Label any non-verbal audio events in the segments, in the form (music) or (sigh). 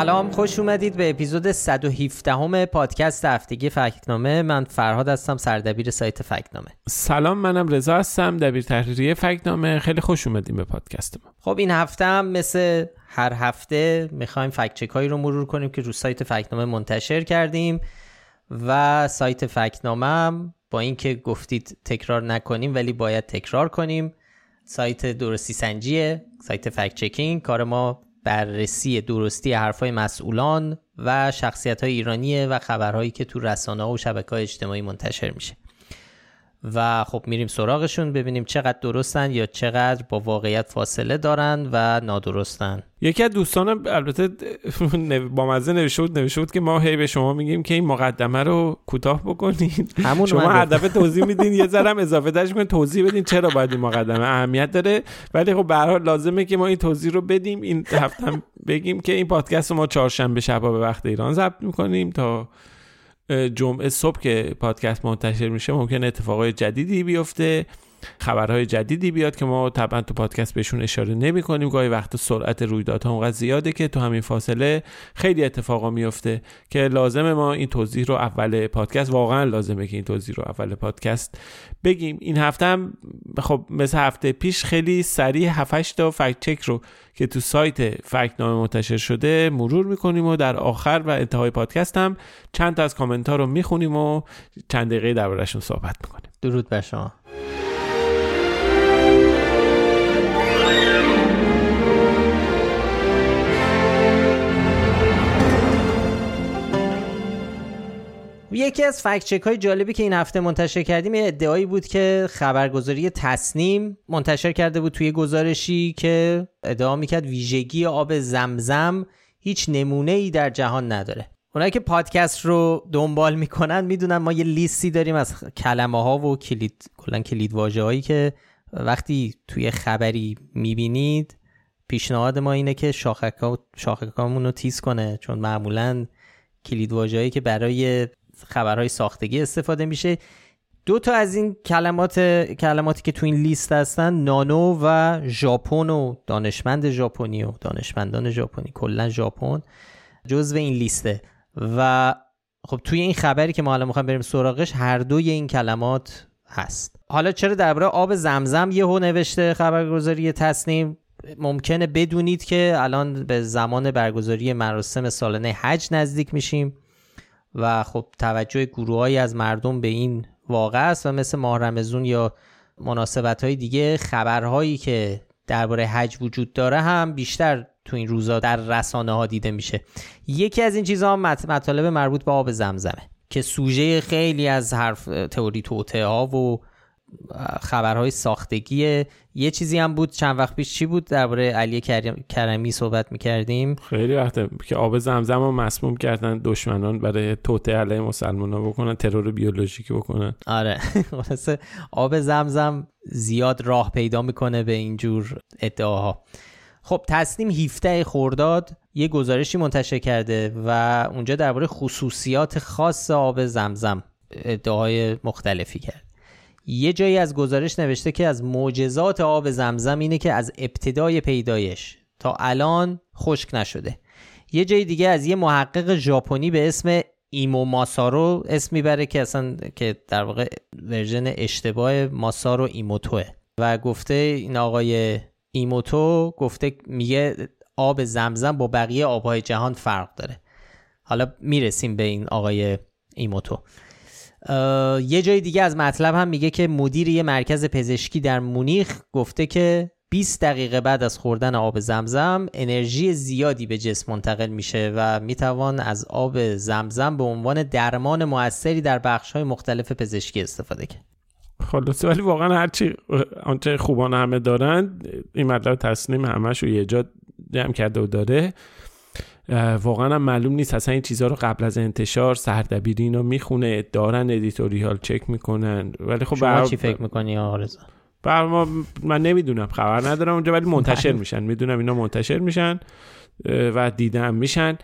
سلام خوش اومدید به اپیزود 117 همه پادکست هفتگی فکتنامه. من فرهاد هستم سردبیر سایت فکتنامه. سلام منم رضا هستم دبیر تحریریه فکتنامه. خیلی خوش اومدیم به پادکست ما. خب این هفته هم مثل هر هفته می‌خوایم فکت چک هایی رو مرور کنیم که رو سایت فکتنامه منتشر کردیم و سایت فکتنامه هم با اینکه گفتید تکرار نکنیم ولی باید تکرار کنیم. سایت درستی سنجیه سایت فکت چکینگ. کار ما بررسی درستی حرفای مسئولان و شخصیت های ایرانیه و خبرهایی که تو رسانه و شبکه های اجتماعی منتشر میشه. و خب میریم سراغشون ببینیم چقدر درستن یا چقدر با واقعیت فاصله دارن و نادرستن. یکی از دوستان البته با مزه نوشته بود نوشته بود که ما هی به شما میگیم که این مقدمه رو کوتاه بکنید. همون شما هر دفعه توضیح میدین یه ذره اضافه درش کنید توضیح بدین چرا باید این مقدمه اهمیت داره. ولی خب به حال لازمه که ما این توضیح رو بدیم. این هفته بگیم که این پادکست رو ما چهارشنبه شبا به وقت ایران ضبط می‌کنیم تا جمعه صبح که پادکست منتشر میشه ممکن اتفاقای جدیدی بیفته. خبرهای جدیدی بیاد که ما طبعا تو پادکست بهشون اشاره نمی کنیم. گاهی وقت سرعت رویدادها اونقدر زیاده که تو همین فاصله خیلی اتفاقا میفته که لازمه ما این توضیح رو اول پادکست واقعا لازمه که این توضیح رو اول پادکست بگیم. این هفته هم خب مثل هفته پیش خیلی سریع 7 تا فکت چک رو که تو سایت فکت نامه منتشر شده مرور می‌کنیم و در آخر و انتهای پادکست هم چند تا از کامنت ها رو می‌خونیم و چند دقیقه دربارهشون صحبت می‌کنیم. درود بر شما. یکی از فکت های جالبی که این هفته منتشر کردیم یه ادعایی بود که خبرگزاری تصنیم منتشر کرده بود توی گزارشی که ادعا می‌کرد ویژگی آب زمزم هیچ نمونه ای در جهان نداره. اونایی که پادکست رو دنبال می‌کنن می‌دونن ما یه لیستی داریم از کلمه ها و کلید کلا کلید واژه هایی که وقتی توی خبری می‌بینید پیشنهاد ما اینه که شاخکامون رو تیز کنه چون معمولا کلید واژه‌ای که برای خبرهای ساختگی استفاده میشه. دو تا از این کلمات کلماتی که تو این لیست هستن نانو و ژاپن و دانشمند ژاپنی و دانشمندان ژاپنی. کلا ژاپن جزو این لیسته. و خب توی این خبری که ما حالا می‌خوایم بریم سراغش هر دوی این کلمات هست. حالا چرا درباره آب زمزم یهو نوشته خبرگزاری تصنیم؟ ممکنه بدونید که الان به زمان برگزاری مراسم سالانه حج نزدیک میشیم. و خب توجه گروههایی از مردم به این واقع است و مثل ماه رمزون یا مناسبت های دیگه خبرهایی که درباره حج وجود داره هم بیشتر تو این روزا در رسانه ها دیده میشه. یکی از این چیزها مطالب مربوط به آب زمزمه که سوژه خیلی از حرف تئوری توته ها و خبرهای ساختگی. یه چیزی هم بود چند وقت پیش چی بود؟ درباره علی کرمی صحبت می‌کردیم. خیلی وقت که آب زمزم رو مسموم کردن دشمنان برای توته علیه مسلمان ها بکنن ترور بیولوژیکی بکنن. آره. (laughs) آب زمزم زیاد راه پیدا می‌کنه به اینجور ادعاها. خب تصنیم 17 خورداد یه گزارشی منتشر کرده و اونجا درباره خصوصیات خاص آب زمزم ادعاهای مختلفی کرد. یه جایی از گزارش نوشته که از معجزات آب زمزم اینه که از ابتدای پیدایش تا الان خشک نشده. یه جای دیگه از یه محقق ژاپنی به اسم ایمو ماسارو اسم می‌بره که اصلا که در واقع version اشتباه ماسارو ایموتوه. و گفته این آقای ایموتو گفته میگه آب زمزم با بقیه آبهای جهان فرق داره. حالا می‌رسیم به این آقای ایموتو. یه جای دیگه از مطلب هم میگه که مدیر یه مرکز پزشکی در مونیخ گفته که 20 دقیقه بعد از خوردن آب زمزم انرژی زیادی به جسم منتقل میشه و می‌توان از آب زمزم به عنوان درمان موثری در بخش های مختلف پزشکی استفاده کرد. خلاصه ولی واقعا هرچی آنچه خوبان همه دارن این مطلب تسنیم همش رو یه جا جمع کرده و داره. واقعا هم معلوم نیست. اصلا این چیزها رو قبل از انتشار سردبیری اینا می‌خونه دارن editorial check می‌کنن. ولی خب شما چی فکر می‌کنی آرزا بر ما من نمی‌دونم خبر ندارم اونجا ولی منتشر. میشن. می‌دونم اینا منتشر میشن و دیدم میشن.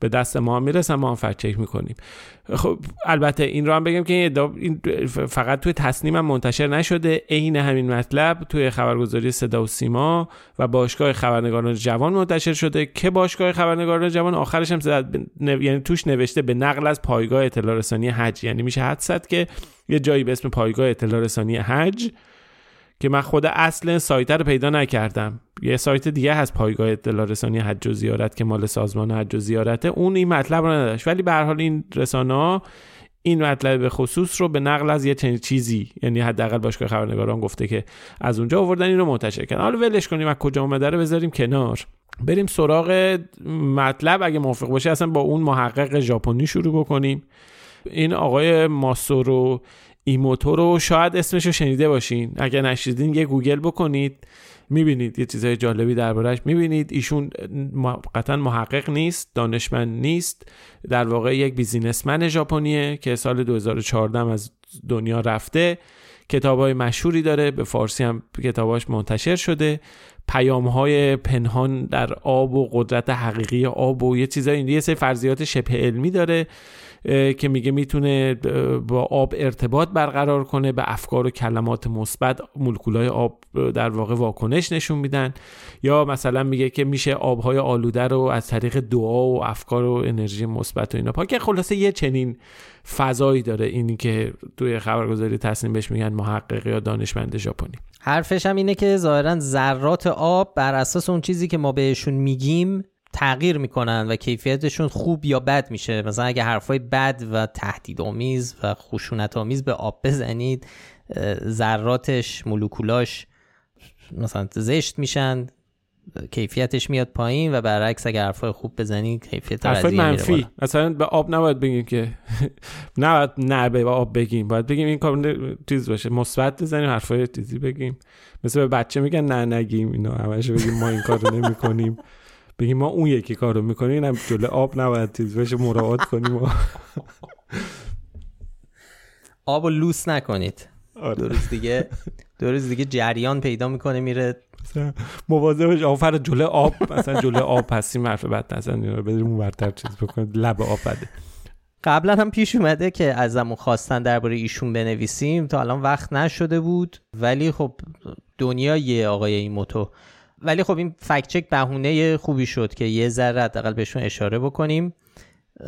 به دست ما می‌رسن ما هم fact check می‌کنیم. خب البته این رو هم بگم که این فقط توی تصنیم هم منتشر نشده. عین همین مطلب توی خبرگزاری صدا و سیما و باشگاه خبرنگاران جوان منتشر شده که باشگاه خبرنگاران جوان آخرش هم یعنی توش نوشته به نقل از پایگاه اطلاع رسانی حج. یعنی میشه حد که یه جایی به اسم پایگاه اطلاع رسانی حج که من خود اصل سایت رو پیدا نکردم. یه سایت دیگه هست پایگاه اطلاع رسانی حج و زیارت که مال سازمان حج و زیارته. اون این مطلب رو نداشت. ولی به حال این رسانه ها این مطلب به خصوص رو به نقل از یه چیزی یعنی حداقل باشگاه خبرنگاران گفته که از اونجا آوردن این رو منتشر کردن. حالا ولش کنیم از کجا اومده رو بذاریم کنار. بریم سراغ مطلب. اگه موافق باشه اصلا با اون محقق ژاپنی شروع بکنیم. این آقای ماسورو ایموتو رو شاید اسمش رو شنیده باشین. اگر نشیدین یه گوگل بکنید می‌بینید یه چیزهای جالبی دربارهش می‌بینید. ایشون قطعا محقق نیست دانشمند نیست. در واقع یک بیزینسمن ژاپنیه که سال 2014 از دنیا رفته. کتاب های مشهوری داره به فارسی هم کتاباش منتشر شده. پیام های پنهان در آب و قدرت حقیقی آب و یه چیزای یه سری فرضیات شبه علمی داره. که میگه می‌تونه با آب ارتباط برقرار کنه به افکار و کلمات مثبت مولکولای آب در واقع واکنش نشون میدن. یا مثلا میگه که میشه آبهای آلوده رو از طریق دعا و افکار و انرژی مثبت و اینا پاک خلاصه یه چنین فضایی داره اینی که توی خبرگزاری تصمیم بهش میگن محقق یا دانشمند ژاپنی. حرفش هم اینه که ظاهرا ذرات آب بر اساس اون چیزی که ما بهشون میگیم تغییر می‌کنن و کیفیتشون خوب یا بد میشه. مثلا اگه حرفای بد و تهدید آمیز و خشونت آمیز به آب بزنید ذراتش مولکولاش مثلا زشت میشن کیفیتش میاد پایین و برعکس اگه حرفای خوب بزنی کیفیت حرفای منفی. مثلا به آب نباید بگیم که (laughs) نباید نه به آب بگیم. باید بگیم این کار چیز باشه مثبت بزنیم حرفای چیزی بگیم. مثل به بچه میگن نه نگیم اینو همش بگیم ما این کارو نمی‌کنیم. (laughs) بگیم ما اون یکی کارو می‌کنیم اینم جلو آب نباید چیز بشه مراعات کنیم. (laughs) آب و لوس نکنید. آره. دو روز دیگه دو روز دیگه جریان پیدا می‌کنه میره. مواظبش آفر جلو آب مثلا جلو آب هستیم حرف بد نزن بریم اون برتر چیز بکنید لب آب بده. قبلا هم پیش اومده که ازمون خواستن درباره ایشون بنویسیم تا الان وقت نشده بود. ولی خب دنیا یه آقای این موتو ولی خب این فکت چک بهونه خوبی شد که یه ذره حداقل بهشون اشاره بکنیم.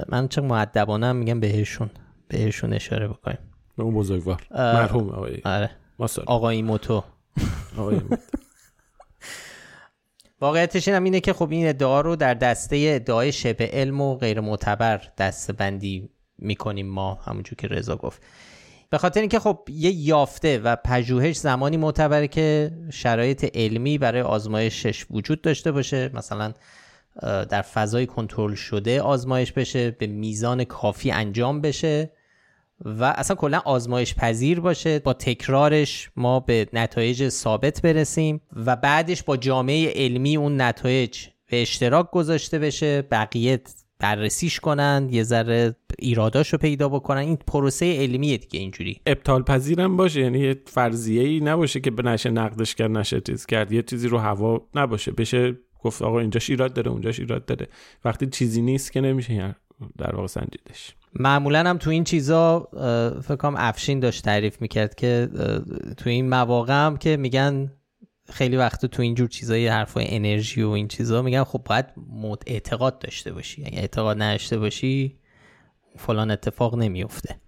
من چه معدبانه میگم بهشون بهشون اشاره بکنیم. به اون بزرگوار. مرحوم آقای آره. آقای موتو. آقای (laughs) واقعیتش این هم اینه که خب این ادعا رو در دسته ادعای شبه علم و غیر معتبر دسته بندی می‌کنیم ما همونجور که رضا گفت. به خاطر اینکه خب یه یافته و پژوهش زمانی معتبره که شرایط علمی برای آزمایشش وجود داشته باشه. مثلا در فضای کنترل شده آزمایش بشه به میزان کافی انجام بشه و اصلا کلا آزمایش پذیر باشه. با تکرارش ما به نتایج ثابت برسیم و بعدش با جامعه علمی اون نتایج به اشتراک گذاشته بشه. بقیه بررسیش کنن یه ذره ایراداشو پیدا بکنن. این پروسه علمیه دیگه اینجوری. ابطال پذیرم باشه یعنی یه فرضیه ای نباشه که به نشه نقدش کرد نشه چیز کرد. یه چیزی رو هوا نباشه. بشه گفت آقا اینجاش ایراد داره اونجاش ایراد داره. وقتی چیزی نیست که نمیشه در واقع سنجیدش. معمولا هم تو این چیزا فکر کنم افشین داشت تعریف می‌کرد که تو این مواقع هم که میگن خیلی وقت تو اینجور چیزای حرفای انرژی و این چیزا میگن خب باید اعتقاد داشته باشی. اگه اعتقاد نداشته باشی فلان اتفاق نمیفته.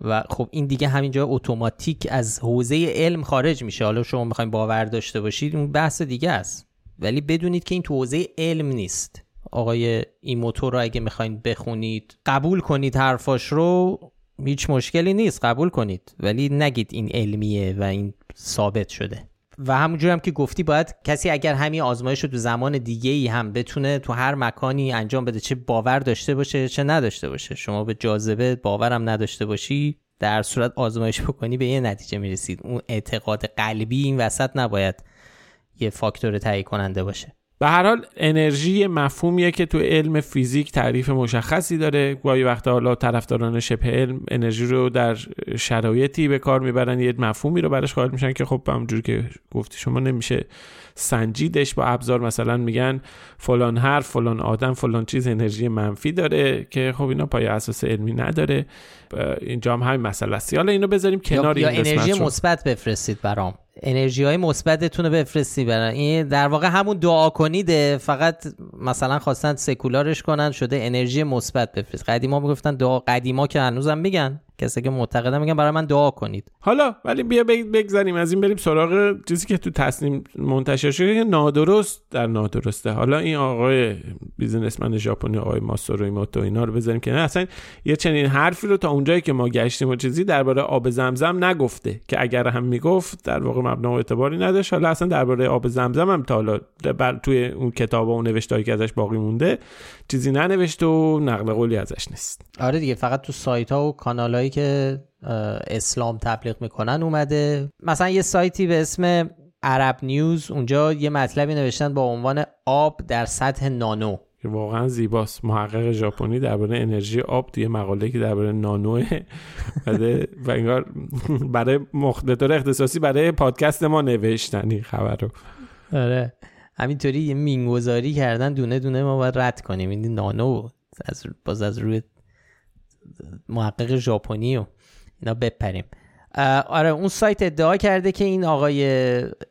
و خب این دیگه همینجا اتوماتیک از حوزه علم خارج میشه. حالا شما می‌خواین باور داشته باشید اون بحث دیگه است. ولی بدونید که این تو حوزه علم نیست. آقای ایموتو رو اگه می‌خواین بخونید قبول کنید حرفاش رو هیچ مشکلی نیست قبول کنید. ولی نگید این علمیه و این ثابت شده. و همونجور هم که گفتی باید کسی اگر همین آزمایش رو تو زمان دیگه ای هم بتونه تو هر مکانی انجام بده چه باور داشته باشه چه نداشته باشه. شما به جاذبه باورم نداشته باشی در صورت آزمایش بکنی به یه نتیجه می‌رسید. اون اعتقاد قلبی این وسط نباید یه فاکتور تهیه کننده باشه. به هر حال انرژی مفهومیه که تو علم فیزیک تعریف مشخصی داره. گاهی وقتا حالا طرفداران شبه علم انرژی رو در شرایطی به کار می‌برن. یه مفهومی رو براش قائل میشن که خب همونجوری که گفتی شما نمیشه سنجیدش با ابزار. مثلا میگن فلان حرف فلان آدم فلان چیز انرژی منفی داره که خب اینا پای اساس علمی نداره. اینجا هم همین مسئله است. حالا اینو بذاریم کنار یا, این یا انرژی مثبت بفرستید برام. انرژی های مثبتتون رو بفرستی برن این در واقع همون دعا کنیده فقط مثلا خواستن سکولارش کنن شده انرژی مثبت بفرست. قدیما می‌گفتن دعا قدیما که هنوزم میگن. کسی که معتقدن میگن برای من دعا کنید. حالا ولی بیا بگذاریم از این بریم سراغ چیزی که تو تصمیم منتشر شده که نادرست در نادرسته. حالا این آقای بیزنسمن ژاپنی آقای ماسورو ایموتو اینا رو بذاریم که نه اصلا یه چنین حرفی رو تا اونجایی که ما گشتیم و چیزی درباره آب زمزم نگفته. که اگر هم می‌گفت در واقع مبنا و اعتباری نداشت. حالا اصلا درباره آب زمزم هم تا حالا بر توی اون کتاب و نوشتایی که ازش باقی مونده چیزی ننوشته و نقل قولی ازش نیست. آره دیگه فقط تو سایت ها و کانال که اسلام تبلیغ می‌کنن اومده. مثلا یه سایتی به اسم عرب نیوز اونجا یه مطلبی نوشتن با عنوان آب در سطح نانو. که واقعا زیباست. محقق ژاپنی درباره انرژی آب توی مقاله که درباره نانو و انگار برای مخدطور اختصاصی برای پادکست ما نوشتن این خبر رو. آره. همینطوری یه مینگذاری کردن دونه دونه ما باید رد کنیم. این نانو از باز از روی محقق ژاپنی و اینا بپریم. آره اون سایت ادعا کرده که این آقای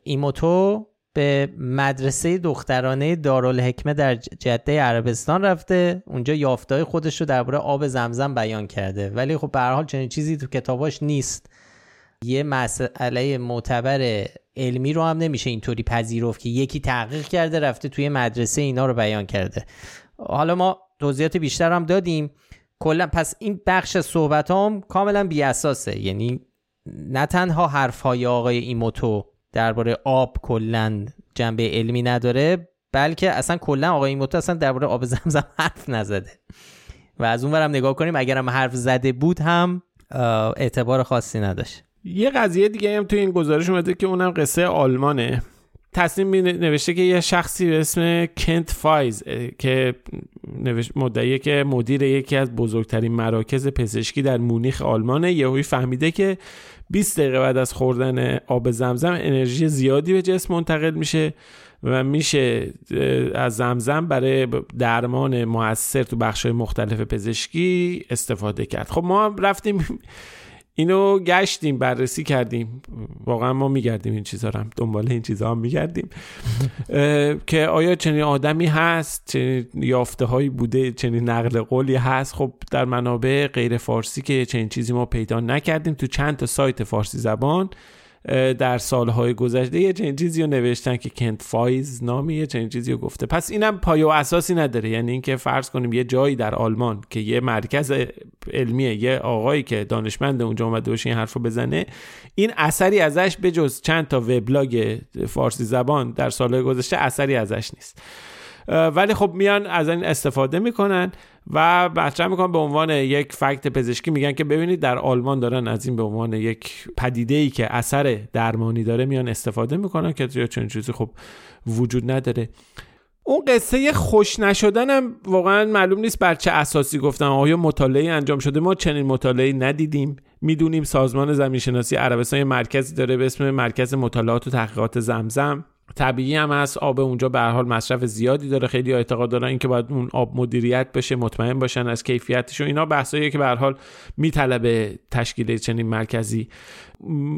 ایموتو به مدرسه دخترانه دارالحکمه در جده عربستان رفته. اونجا یافتهای خودش رو درباره آب زمزم بیان کرده. ولی خب به حال چنین چیزی تو کتاباش نیست. یه مسئله معتبر علمی رو هم نمیشه اینطوری پذیرفت که یکی تحقیق کرده رفته توی مدرسه اینا رو بیان کرده. حالا ما توضیحات بیشتر هم دادیم. کلا پس این بخش صحبت هم کاملا بی اساسه یعنی نه تنها حرف های آقای ایموتو درباره آب کلا جنبه علمی نداره بلکه اصلا کلا آقای ایموتو اصلا درباره آب زمزم (laughs) حرف نزده. و از اون ورم نگاه کنیم اگرم حرف زده بود هم اعتبار خاصی نداشت. یه قضیه دیگه هم توی این گزارش اومده که اونم قصه آلمانه. تصمیم نوشته که یه شخصی به اسم کنت فایز که مدعیه که مدیر یکی از بزرگترین مراکز پزشکی در مونیخ آلمانه یهویی فهمیده که 20 دقیقه بعد از خوردن آب زمزم انرژی زیادی به جسم منتقل میشه و میشه از زمزم برای درمان موثر تو بخش مختلف پزشکی استفاده کرد. خب ما رفتیم اینو گشتیم بررسی کردیم. واقعا ما میگردیم این چیزها هم دنبال این چیزها هم میگردیم. (laughs) که آیا چنین آدمی هست؟ چنین یافته هایی بوده؟ چنین نقل قولی هست؟ خب در منابع غیر فارسی که چنین چیزی ما پیدا نکردیم تو چند تا سایت فارسی زبان در سالهای گذشته یه چنین چیزی رو نوشتن که کنت فایز نامی یه چنین چیزی رو گفته. پس اینم پایه و اساسی نداره. یعنی اینکه فرض کنیم یه جایی در آلمان که یه مرکز علمیه یه آقایی که دانشمند اونجا اومده باشه این حرف رو بزنه این اثری ازش به جز چند تا وبلاگ فارسی زبان در سالهای گذشته اثری ازش نیست. ولی خب میان از این استفاده می‌کنن و مطرح می‌کنن به عنوان یک فکت پزشکی. میگن که ببینید در آلمان دارن از این به عنوان یک پدیده ای که اثر درمانی داره میان استفاده می‌کنن که چنین چیزی خب وجود نداره. اون قصه خوش نشدن هم واقعا معلوم نیست بر چه اساسی گفتم. آیا مطالعه انجام شده؟ ما چنین مطالعه ندیدیم. می‌دونیم سازمان زمین شناسی عربستان مرکزی داره به اسم مرکز مطالعات و تحقیقات زمزم. طبیعی هم هست آب اونجا به هر حال مصرف زیادی داره. خیلی اعتقاد دارن اینکه باید اون آب مدیریت بشه مطمئن باشن از کیفیتش و اینا. بحثایی که به هر حال میطلبه تشکیل چنین مرکزی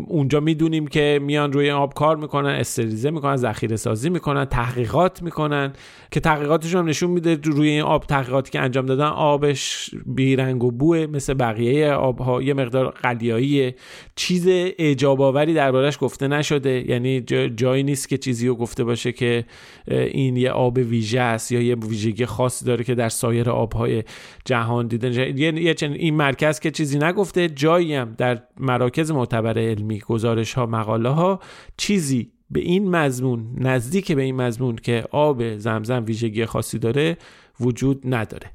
اونجا می‌دونیم که میان روی آب کار می‌کنن استریزه می‌کنن ذخیره سازی می‌کنن تحقیقات می‌کنن که تحقیقاتشون هم نشون میده روی این آب تحقیقاتی که انجام دادن آبش بیرنگ و بوه مثل بقیه آبها یه مقدار قلیایی چیز اعجاب آوری دربارش گفته نشده. یعنی جایی نیست که چیزی رو گفته باشه که این یه آب ویژه است یا یه ویژگی خاصی داره که در سایر آبهای جهان دیده یه این مرکز که چیزی نگفته جایی هم در مراکز معتبر علمی گزارش ها مقاله ها چیزی به این مضمون نزدیک به این مضمون که آب زمزم ویژگی خاصی داره وجود نداره.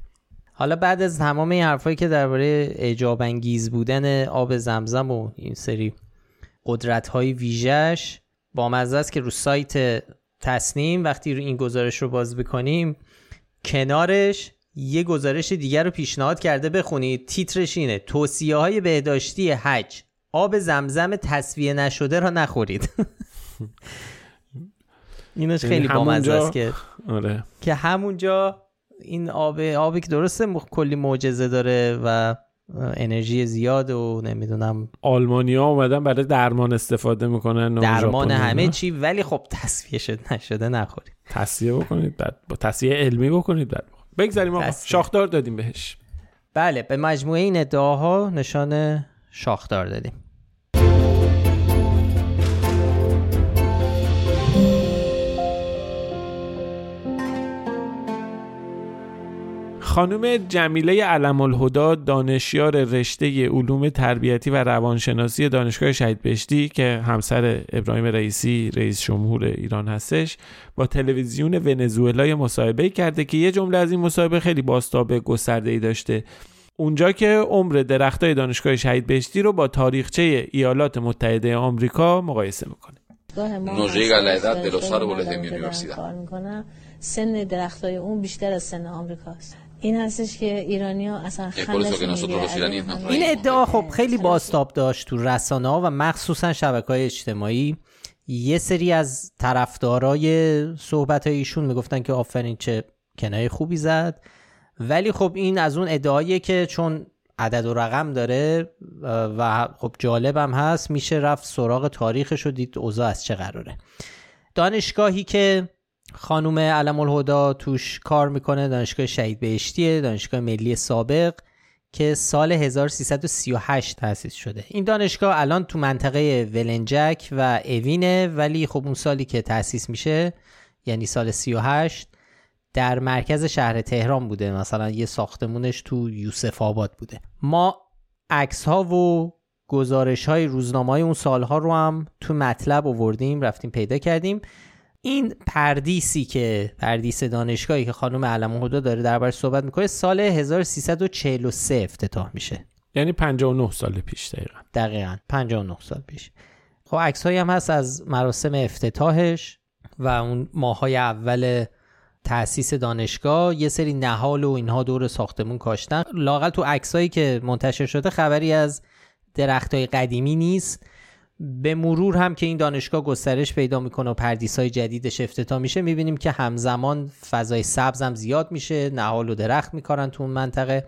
حالا بعد از تمام این حرفایی که درباره اجاب انگیز بودن آب زمزم و این سری قدرت های ویژش با مزه است که رو سایت تصنیم وقتی این گزارش رو باز بکنیم کنارش یه گزارش دیگر رو پیشنهاد کرده بخونید. تیترش اینه توصیه های بهداشتی حج. آب زمزم تصویه نشده را نخورید. اینش (laughs) یعنی خیلی بامزه است که آره. که همونجا این آب آبی که درسته مخ- کلی معجزه داره و انرژی زیاد و نمی‌دونم آلمانیا اومدن برای درمان استفاده می‌کنن و درمان همه. چی ولی خب تصفیه شده نشده نخورید. تصفیه بکنید بعد با تصفیه علمی بکنید بعد بگذاریم آقا. شاخدار دادیم بهش. بله به مجموعه این ادعاها نشان شاخدار دادیم. خانم جمیله علم الهدا دانشیار رشته علوم تربیتی و روانشناسی دانشگاه شهید بهشتی که همسر ابراهیم رئیسی رئیس جمهور ایران هستش با تلویزیون ونزوئلا مصاحبه کرده که یه جمله از این مصاحبه خیلی باستاب گسترده ای داشته. اونجا که عمر درختای دانشگاه شهید بهشتی رو با تاریخچه ایالات متحده آمریکا مقایسه می‌کنه. No llega a la edad de los árboles de mi universidad. کار می‌کنم. سن درختای اون بیشتر از سن آمریکاست این هستش که اصلا iraníes nos اگه این. ادعا خب خیلی باستاب داشت تو رسانه ها و مخصوصا شبکه های اجتماعی. یه سری از طرفدارای صحبت های ایشون می‌گفتن که آفرین چه کنایه خوبی زد. ولی خب این از اون ادعاییه که چون عدد و رقم داره و خب جالبم هست میشه رفت سراغ تاریخش و دید اوضاع از چه قراره. دانشگاهی که خانوم علم الهدا توش کار می‌کنه دانشگاه شهید بهشتیه دانشگاه ملی سابق که سال 1338 تأسیس شده. این دانشگاه الان تو منطقه ولنجک و اوینه ولی خب اون سالی که تأسیس میشه یعنی سال 38 در مرکز شهر تهران بوده. مثلا یه ساختمونش تو یوسف آباد بوده. ما عکس ها و گزارش های روزنامه های اون سالها رو هم تو مطلب آوردیم رفتیم پیدا کردیم. این پردیسی که پردیس دانشگاهی که خانم علم الهدا داره دربارش صحبت می‌کنه سال 1343 افتتاح میشه. یعنی 59 سال پیش دقیقا. دقیقا 59 سال پیش. خب عکس هم هست از مراسم افتتاحش و اون ماهای اول تأسیس دانشگاه یه سری نهال و اینها دور ساختمون کاشتن. لاقل تو عکسایی که منتشر شده خبری از درختای قدیمی نیست. به مرور هم که این دانشگاه گسترش پیدا می‌کنه و پردیس های جدیدش افتتاح میشه می‌بینیم که همزمان فضای سبز هم زیاد میشه نهال و درخت میکارن تو اون منطقه.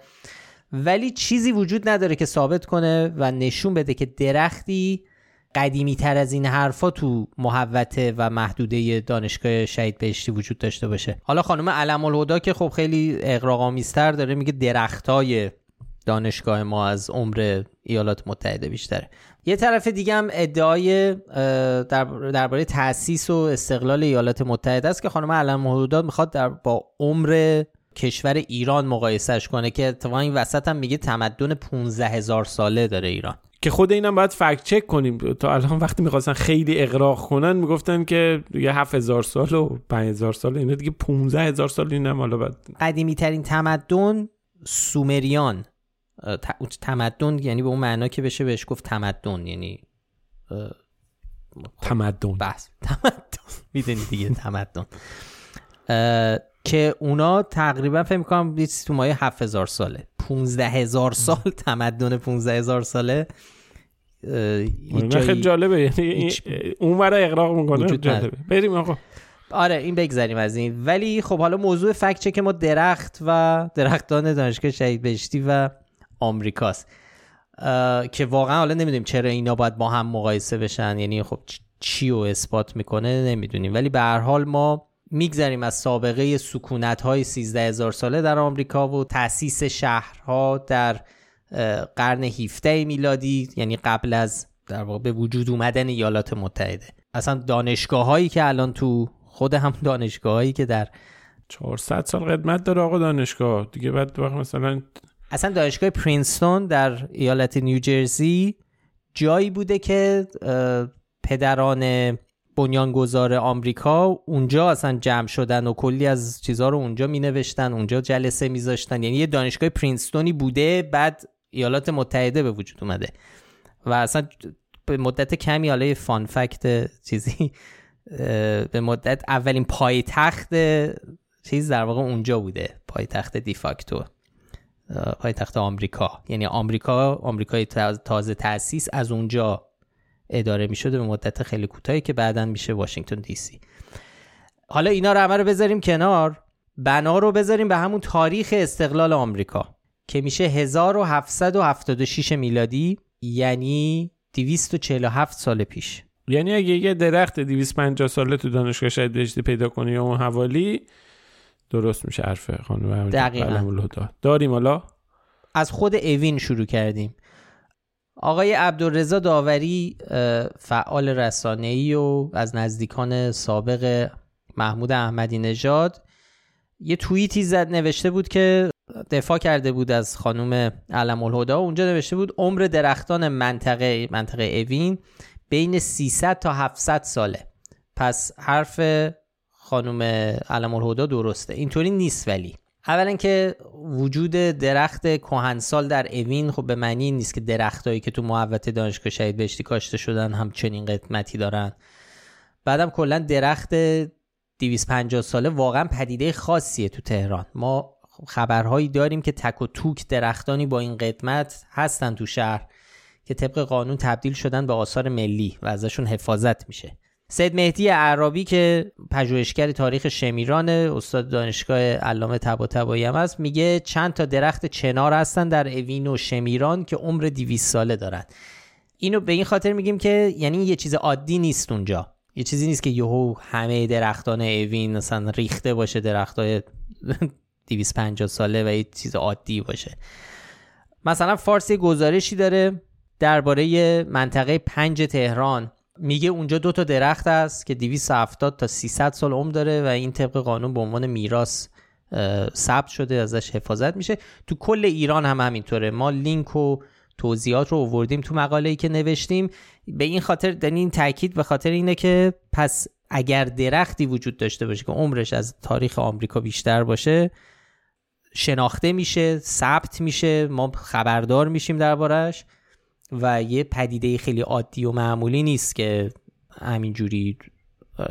ولی چیزی وجود نداره که ثابت کنه و نشون بده که درختی قدیمی تر از این حرفا تو محوته و محدوده دانشگاه شهید بهشتی وجود داشته باشه. حالا خانم علم الهدا که خب خیلی اقراق‌آمیزتر داره میگه درختای دانشگاه ما از عمر ایالات متحده بیشتره. یه طرف دیگه هم ادعای درباره تأسیس و استقلال ایالات متحده است که خانم علم الهدا می‌خواد در با عمر کشور ایران مقایسهش کنه که اتفاقا این وسط هم میگه تمدن 15 هزار ساله داره ایران. که خود اینم باید فکت چک کنیم. تا الان وقتی می‌خواستن خیلی اقراق کنن می‌گفتن که یه 7000 سال و 5000 سال اینا دیگه 15000 سال اینم حالا بعد. قدیمی ترین تمدن سومریان. تمدن یعنی به اون معنا که بشه بهش گفت تمدن یعنی تمدن. بس (laughs) تمدن. می‌دونی دیگه تمدن. که اونا تقریبا فکر می‌کنم تو مایه 7000 ساله. 15000 سال تمدن 15000 ساله خیلی جالبه. یعنی اون ورا اقراق می‌کنه. جالبه. بریم آقا. آره این بگذریم از این. ولی خب حالا موضوع فکت که ما درخت و درختان دانشگاه شهید بهشتی و آمریکاست. که واقعا حالا نمی‌دونیم چرا اینا باید با هم مقایسه بشن. یعنی خب چی رو اثبات می‌کنه نمی‌دونیم. ولی به هر حال ما میگذریم از سابقه سکونت های 13 هزار ساله در آمریکا و تأسیس شهرها در قرن 17 میلادی یعنی قبل از در واقع به وجود اومدن ایالات متحده. اصلا دانشگاه هایی که الان تو خود هم دانشگاه هایی که در 400 سال قدمت داره آقا دانشگاه. دیگه بعد وقت مثلا اصلا دانشگاه پرینستون در ایالت نیوجرسی جایی بوده که پدران بنیانگذار آمریکا اونجا اصلا جمع شدن و کلی از چیزها رو اونجا می نوشتن اونجا جلسه میذاشتن. یعنی یه دانشگاه پرینستونی بوده بعد ایالات متحده به وجود اومده. و اصلا به مدت کمی حالا فان فکت چیزی به مدت اولین پایتخت چیز در واقع اونجا بوده پایتخت دیفاکتو پایتخت آمریکا. یعنی آمریکا آمریکای تازه تاسیس از اونجا اداره می شده به مدت خیلی کوتاهی که بعدا میشه واشنگتن دی سی. حالا اینا رو همه رو بذاریم کنار. بنا رو بذاریم به همون تاریخ استقلال آمریکا که میشه 1776 میلادی یعنی 247 سال پیش. یعنی اگه یه درخت 250 ساله تو دانشگاه شاید بهشتی پیدا کنی یا اون حوالی درست میشه حرف خانم دقیقا. داریم حالا؟ از خود اوین شروع کردیم. آقای عبدالرزا داوری فعال رسانه‌ای و از نزدیکان سابق محمود احمدی نژاد یه توییتی زد نوشته بود که دفاع کرده بود از خانم علم الهدا اونجا نوشته بود عمر درختان منطقه منطقه اوین بین 300 تا 700 ساله. پس حرف خانم علم الهدا درسته. اینطوری نیست ولی. اولا که وجود درخت کهنسال در اوین خب به معنی نیست که درختهایی که تو محوطه دانشگاه شهید بهشتی کاشته شدن هم چنین قدمتی دارن. بعدم کلا درخت 250 ساله واقعا پدیده خاصیه تو تهران. ما خبرهایی داریم که تک و توک درختانی با این قدمت هستن تو شهر که طبق قانون تبدیل شدن به آثار ملی و ازشون حفاظت میشه. سید مهدی عربی که پژوهشگر تاریخ شمیران استاد دانشگاه علامه طباطبایی هم هست میگه چند تا درخت چنار هستن در اوین و شمیران که عمر 200 ساله دارن. اینو به این خاطر میگیم که یعنی یه چیز عادی نیست اونجا. یه چیزی نیست که یهو همه درختان اوین مثلا ریخته باشه درختای (laughs) 250 ساله و یه چیز عادی باشه. مثلا فارسی گزارشی داره درباره منطقه پنج تهران. میگه اونجا دو تا درخت است که 270 تا 300 سال عمر داره و این طبق قانون به عنوان میراث ثبت شده ازش حفاظت میشه. تو کل ایران هم همینطوره. ما لینک و توضیحات رو آوردیم تو مقاله ای که نوشتیم. به این خاطر در این تاکید به خاطر اینه که پس اگر درختی وجود داشته باشه که عمرش از تاریخ آمریکا بیشتر باشه شناخته میشه ثبت میشه ما خبردار میشیم دربارش. و یه پدیده خیلی عادی و معمولی نیست که همینجوری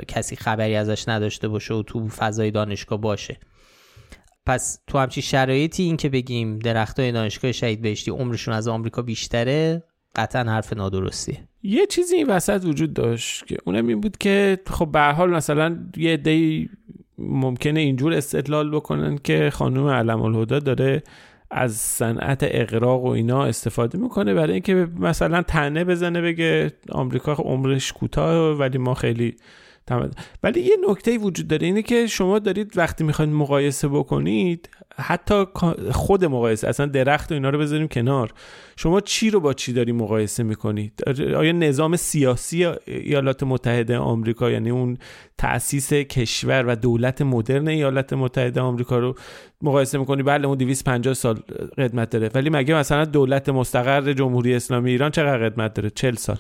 کسی خبری ازش نداشته باشه و تو فضای دانشگاه باشه. پس تو همچی شرایطی این که بگیم درخت های دانشگاه شهید بهشتی عمرشون از آمریکا بیشتره قطعا حرف نادرستیه. یه چیزی این وسط وجود داشت که اونم این بود که خب به حال مثلا یه دی ممکنه اینجور استدلال بکنن که خانم علم الهدا داره از صنعت اقراق و اینا استفاده می‌کنه برای اینکه مثلا تنه بزنه بگه آمریکا عمرش کوتاه ولی ما خیلی ولی یه نکته وجود داره اینه که شما دارید وقتی می‌خواید مقایسه بکنید حتی خود مقایسه اصلا درخت و اینا رو بذاریم کنار. شما چی رو با چی داری مقایسه می‌کنید؟ آیا نظام سیاسی ایالات متحده آمریکا یعنی اون تأسیس کشور و دولت مدرن ایالات متحده آمریکا رو مقایسه می‌کنی؟ بله اون 250 سال قدمت داره. ولی مگه مثلا دولت مستقر جمهوری اسلامی ایران چقدر قدمت داره؟ 40 سال.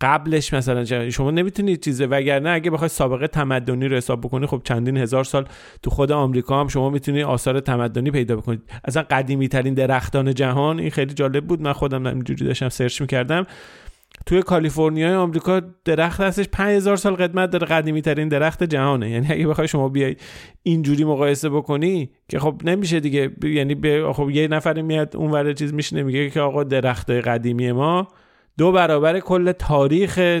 قبلش مثلا شما نمی‌تونید چیزه وگرنه اگه بخوای سابقه تمدنی رو حساب بکنی خب چندین هزار سال تو خود آمریکا هم شما می‌تونید آثار تمدنی پیدا بکنید اصلا قدیمی ترین درختان جهان این خیلی جالب بود. من خودم اینجوری داشتم سرچ می‌کردم. توی کالیفرنیا آمریکا درخت هستش. 5000 سال قدمت داره قدیمی ترین درخت جهانه. یعنی اگه بخوای شما بیای اینجوری مقایسه بکنی که خب نمیشه دیگه. یعنی خب یه نفر میاد اون چیز میشینه میگه که آقا درخت قدیمی ما دو برابر کل تاریخ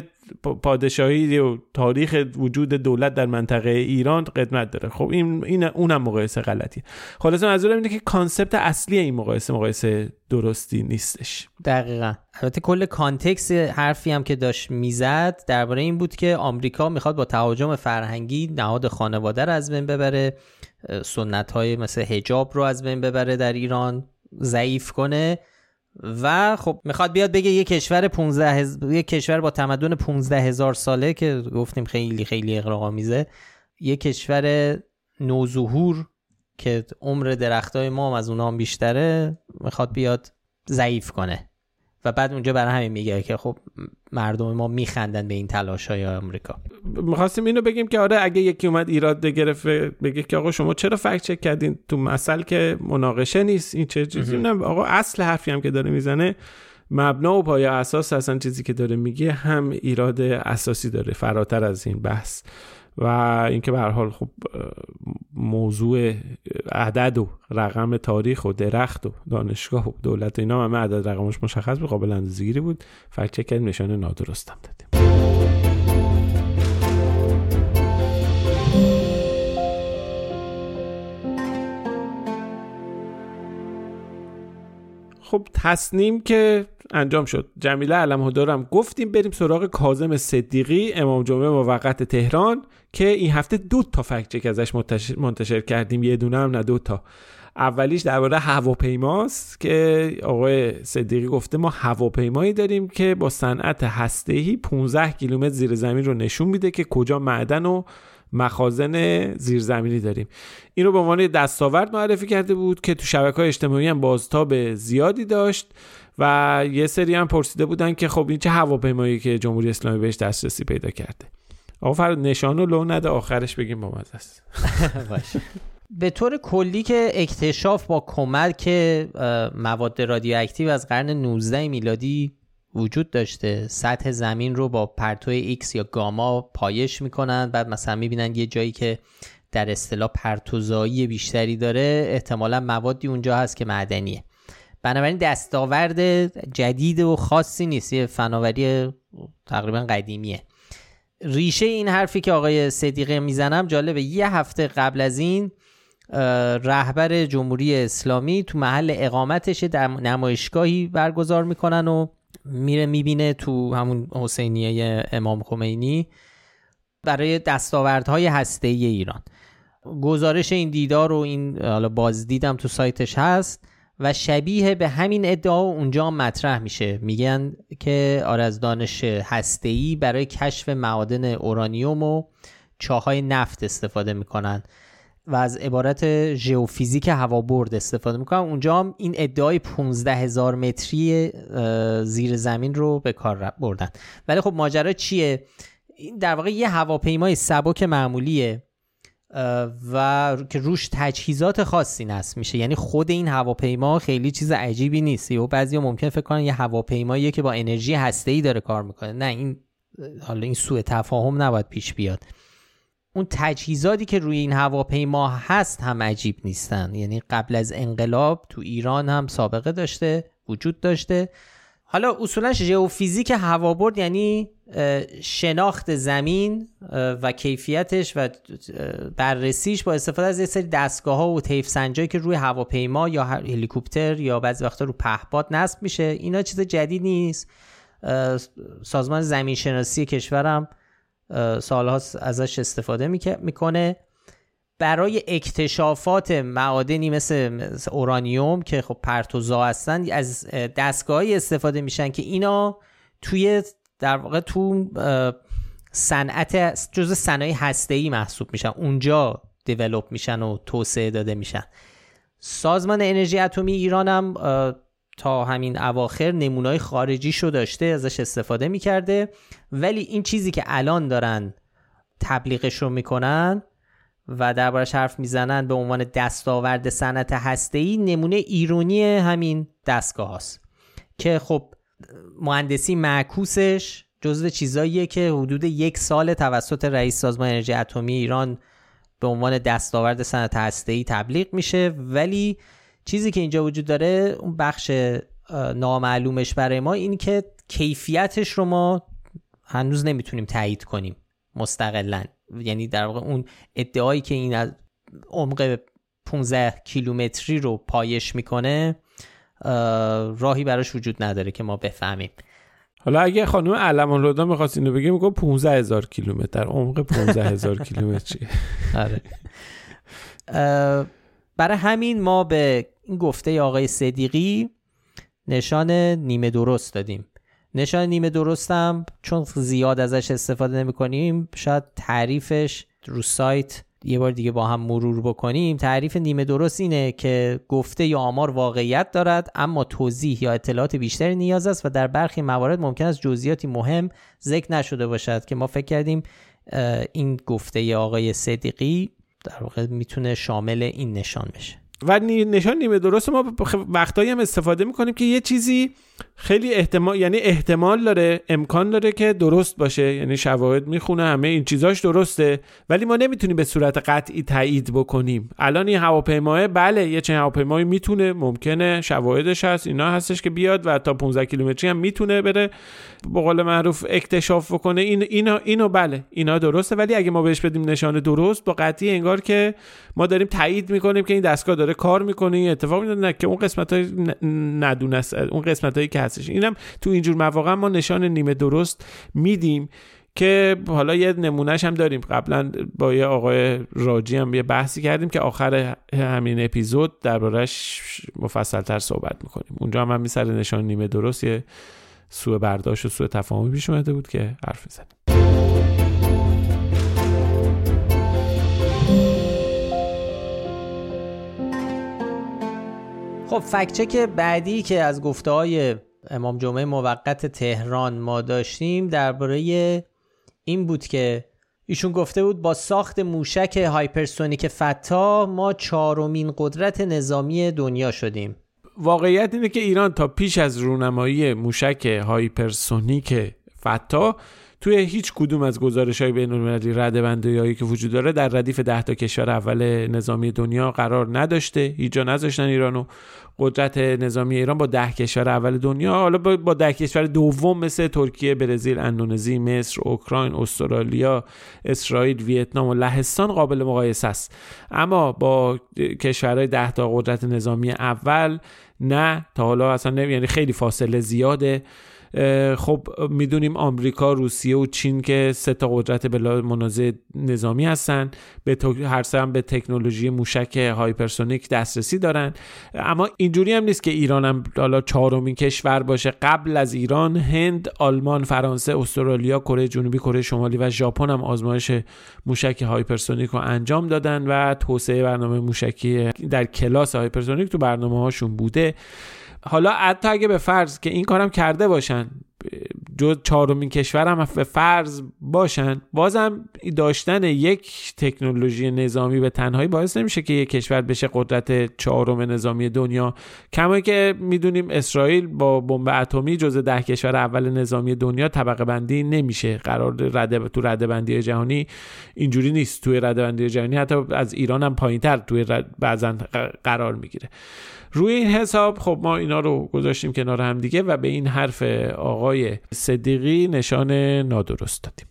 پادشاهی و تاریخ وجود دولت در منطقه ایران قدمت داره. خب این این اونم مقایسه غلطیه. خلاصه منظورم اینه که کانسپت اصلی این مقایسه مقایسه درستی نیستش. دقیقا. البته کل کانتکس حرفی هم که داشت می‌زد درباره این بود که آمریکا می‌خواد با تهاجم فرهنگی نهاد خانواده رو از بین ببره سنت های مثل هجاب رو از بین ببره در ایران ضعیف کنه. و خب می‌خواد بیاد بگه یه کشور 15 هز... یه کشور با تمدن 15 هزار ساله که گفتیم خیلی خیلی اقراق‌آمیزه یه کشور نوظهور که عمر درختای ما هم از اونها هم بیشتره می‌خواد بیاد ضعیف کنه. و بعد اونجا برای همین میگه که خب مردم ما میخندن به این تلاش های آمریکا. می‌خواستیم اینو بگیم که آره اگه یکی اومد ایراد گرفت بگه که آقا شما چرا فکت چک کردین؟ تو مسئله که مناقشه نیست این چه چیزی؟ نه آقا اصل حرفی هم که داره می‌زنه مبنا و پایه اساس اصلا چیزی که داره میگه هم ایراد اساسی داره فراتر از این بحث. و اینکه به هر حال خب موضوع عدد و رقم تاریخ و درخت و دانشگاه و دولت و اینا همه عدد رقمش مشخص به قابل اندازه‌گیری بود. فکت چک کردیم نشانه نادرستم دادیم. خب تصنیم که انجام شد. جمیله علم هم گفتیم بریم سراغ کازم صدیقی امام جمعه موقت تهران که این هفته دو تا فکت چک ازش منتشر کردیم. یه دونه هم نه دو تا. اولیش درباره هواپیماست که آقای صدیقی گفته ما هواپیمایی داریم که با صنعت هسته‌ای 15 کیلومتر زیر زمین رو نشون میده که کجا معدن و مخازن زیرزمینی داریم. این رو به عنوان دستاورد معرفی کرده بود که تو شبکه های اجتماعی هم بازتاب زیادی داشت. و یه سری هم پرسیده بودن که خب این چه هواپیمایی که جمهوری اسلامی بهش دسترسی پیدا کرده. آقا فرد نشان و لو نده آخرش بگیم با است. (laughs) به طور کلی که اکتشاف با کمک مواد رادیواکتیو از قرن 19 میلادی وجود داشته. سطح زمین رو با پرتو X یا گاما پایش می‌کنن. بعد مثلا می‌بینن یه جایی که در اصطلاح پرتوزایی بیشتری داره. احتمالا موادی اونجا هست که معدنیه. بنابراین دستاورد جدید و خاصی نیست. یه فناوری تقریبا قدیمیه. ریشه این حرفی که آقای صدیقه می‌زنم جالبه. یه هفته قبل از این رهبر جمهوری اسلامی تو محل اقامتش در نمایشگاهی برگزار می‌کنن و میره می‌بینه تو همون حسینیه امام خمینی برای دستاوردهای هسته ای ایران. گزارش این دیدار و این حالا بازدیدم تو سایتش هست. و شبیه به همین ادعا اونجا مطرح میشه. میگن که آره از دانش ای برای کشف معادن اورانیوم و چاهای نفت استفاده می‌کنن و از عبارت ژئوفیزیک هوابرد استفاده می‌کنن. اونجا هم این ادعای 15 هزار متری زیر زمین رو به کار بردن. ولی خب ماجرا چیه؟ این در واقع یه هواپیمای سبک معمولیه. و که روش تجهیزات خاصی نصب میشه. یعنی خود این هواپیما خیلی چیز عجیبی نیست. و بعضی ممکن فکر کنن یه هواپیماییه که با انرژی هسته‌ای داره کار می‌کنه. نه این حالا این سوء تفاهم نباید پیش بیاد. اون تجهیزاتی که روی این هواپیما هست هم عجیب نیستن. یعنی قبل از انقلاب تو ایران هم سابقه داشته وجود داشته. حالا اصولا ژئوفیزیک هوابرد یعنی شناخت زمین و کیفیتش و بررسیش با استفاده از یه سری دستگاه ها و طیف سنجایی که روی هواپیما یا هلیکوپتر یا بعضی وقتا رو پهپاد نصب میشه. اینا چیز جدید نیست. سازمان زمین شناسی کشورم سالها ازش استفاده می‌کنه. برای اکتشافات معادنی مثل, اورانیوم که خب پرتوزا هستن از دستگاهی استفاده میشن که اینا توی در واقع تو صنعت جزء صنایع هسته‌ای محسوب میشن. اونجا دیولپ میشن و توسعه داده میشن. سازمان انرژی اتمی ایران هم تا همین اواخر نمونای خارجی شو داشته ازش استفاده می‌کرده. ولی این چیزی که الان دارن تبلیغش رو می‌کنن و دربارش حرف می‌زنن به عنوان دستاورد صنعت هسته‌ای نمونه ایرونی همین دستگاه هست که خب مهندسی معکوسش جزو چیزاییه که حدود یک سال توسط رئیس سازمان انرژی اتمی ایران به عنوان دستاورد صنعت هسته‌ای تبلیغ میشه. ولی چیزی که اینجا وجود داره اون بخش نامعلومش برای ما این که کیفیتش رو ما هنوز نمی‌تونیم تایید کنیم. مستقلا. یعنی در واقع اون ادعایی که این از عمق 15 کیلومتری رو پایش می‌کنه راهی براش وجود نداره که ما بفهمیم. حالا اگه خانم علمان رودا می‌خواست اینو بگه میگه 15 هزار کیلومتر. عمق 15 هزار (laughs) کیلومتری آره. برای همین ما به این گفته آقای صدیقی نشان نیمه درست دادیم. نشان نیمه درستم. چون زیاد ازش استفاده نمی کنیم شاید تعریفش رو سایت یه بار دیگه با هم مرور بکنیم. تعریف نیمه درست اینه که گفته یا آمار واقعیت دارد اما توضیح یا اطلاعات بیشتری نیاز است و در برخی موارد ممکن است جزئیاتی مهم ذکر نشده باشد که ما فکر کردیم این گفته آقای صدیقی در واقع می‌تونه شامل این نشان بشه. و نشان نیمه درست ما وقتایی هم استفاده می‌کنیم که یه چیزی خیلی احتمال یعنی احتمال داره امکان داره که درست باشه. یعنی شواهد می‌خونه همه این چیزاش درسته ولی ما نمی‌تونیم به صورت قطعی تایید بکنیم. الان این هواپیماه بله یه چنین هواپیمایی می‌تونه ممکنه شواهدش هست اینا هستش که بیاد و تا 15 کیلومتری هم می‌تونه بره به قول معروف اکتشاف بکنه. این اینا اینو بله اینا درسته ولی اگه ما بهش بدیم نشان درست با قطعی انگار که ما داریم تایید می‌کنیم که این دستگاه کار می‌کنه این اتفاق میاد که اون قسمت های ندونست اون قسمت هایی که هستش. اینم تو اینجور مواقع ما نشان نیمه درست میدیم که حالا یه نمونهش هم داریم. قبلا با یه آقای راجی هم یه بحثی کردیم که آخر همین اپیزود دربارهش مفصل تر صحبت می‌کنیم. اونجا هم, هم سر نشان نیمه درست یه سوء برداشت و سوء تفاهمی پیش اومده بود که حرف می‌زنیم. خب فکچک بعدی که از گفته های امام جمعه موقت تهران ما داشتیم درباره این بود که ایشون گفته بود با ساخت موشک هایپرسونیک فتا ما چهارمین قدرت نظامی دنیا شدیم. واقعیت اینه که ایران تا پیش از رونمایی موشک هایپرسونیک فتاح توی هیچ کدوم از گزارش های بین المللی رده که وجود داره در ردیف ده تا کشور اول نظامی دنیا قرار نداشته هیچ جا نذاشتن ایرانو قدرت نظامی ایران با ده کشور اول دنیا. حالا با ده کشور دوم مثل ترکیه برزیل اندونزی مصر اوکراین استرالیا اسرائیل ویتنام و لهستان قابل مقایسه است. اما با کشورهای ده تا قدرت نظامی اول نه تا حالا اصلا یعنی خیلی فاصله زیاده. خب می‌دونیم آمریکا روسیه و چین که سه تا قدرت بلا منازع نظامی هستن. به هر سه هم به تکنولوژی موشک هایپرسونیک دسترسی دارن. اما اینجوری هم نیست که ایران هم حالا چهارمین کشور باشه. قبل از ایران هند آلمان فرانسه استرالیا کره جنوبی کره شمالی و ژاپن هم آزمایش موشک هایپرسونیک رو انجام دادن و توسعه برنامه موشکی در کلاس هایپرسونیک تو برنامه هاشون بوده. حالا حتی اگه به فرض که این کارم کرده باشن جزو چهارمین کشورم به فرض باشن بازم داشتن یک تکنولوژی نظامی به تنهایی باعث نمیشه که یک کشور بشه قدرت چهارم نظامی دنیا. کما اینکه می‌دونیم اسرائیل با بمب اتمی جز ده کشور اول نظامی دنیا طبقه بندی نمیشه. قرار رده تو رده بندی جهانی اینجوری نیست. توی رده بندی جهانی حتی از ایران هم پایینتر توی بعضا قرار می‌گیره. روی این حساب خب ما اینا رو گذاشتیم کنار هم دیگه و به این حرف آقای صدیقی نشان نادرست دادیم.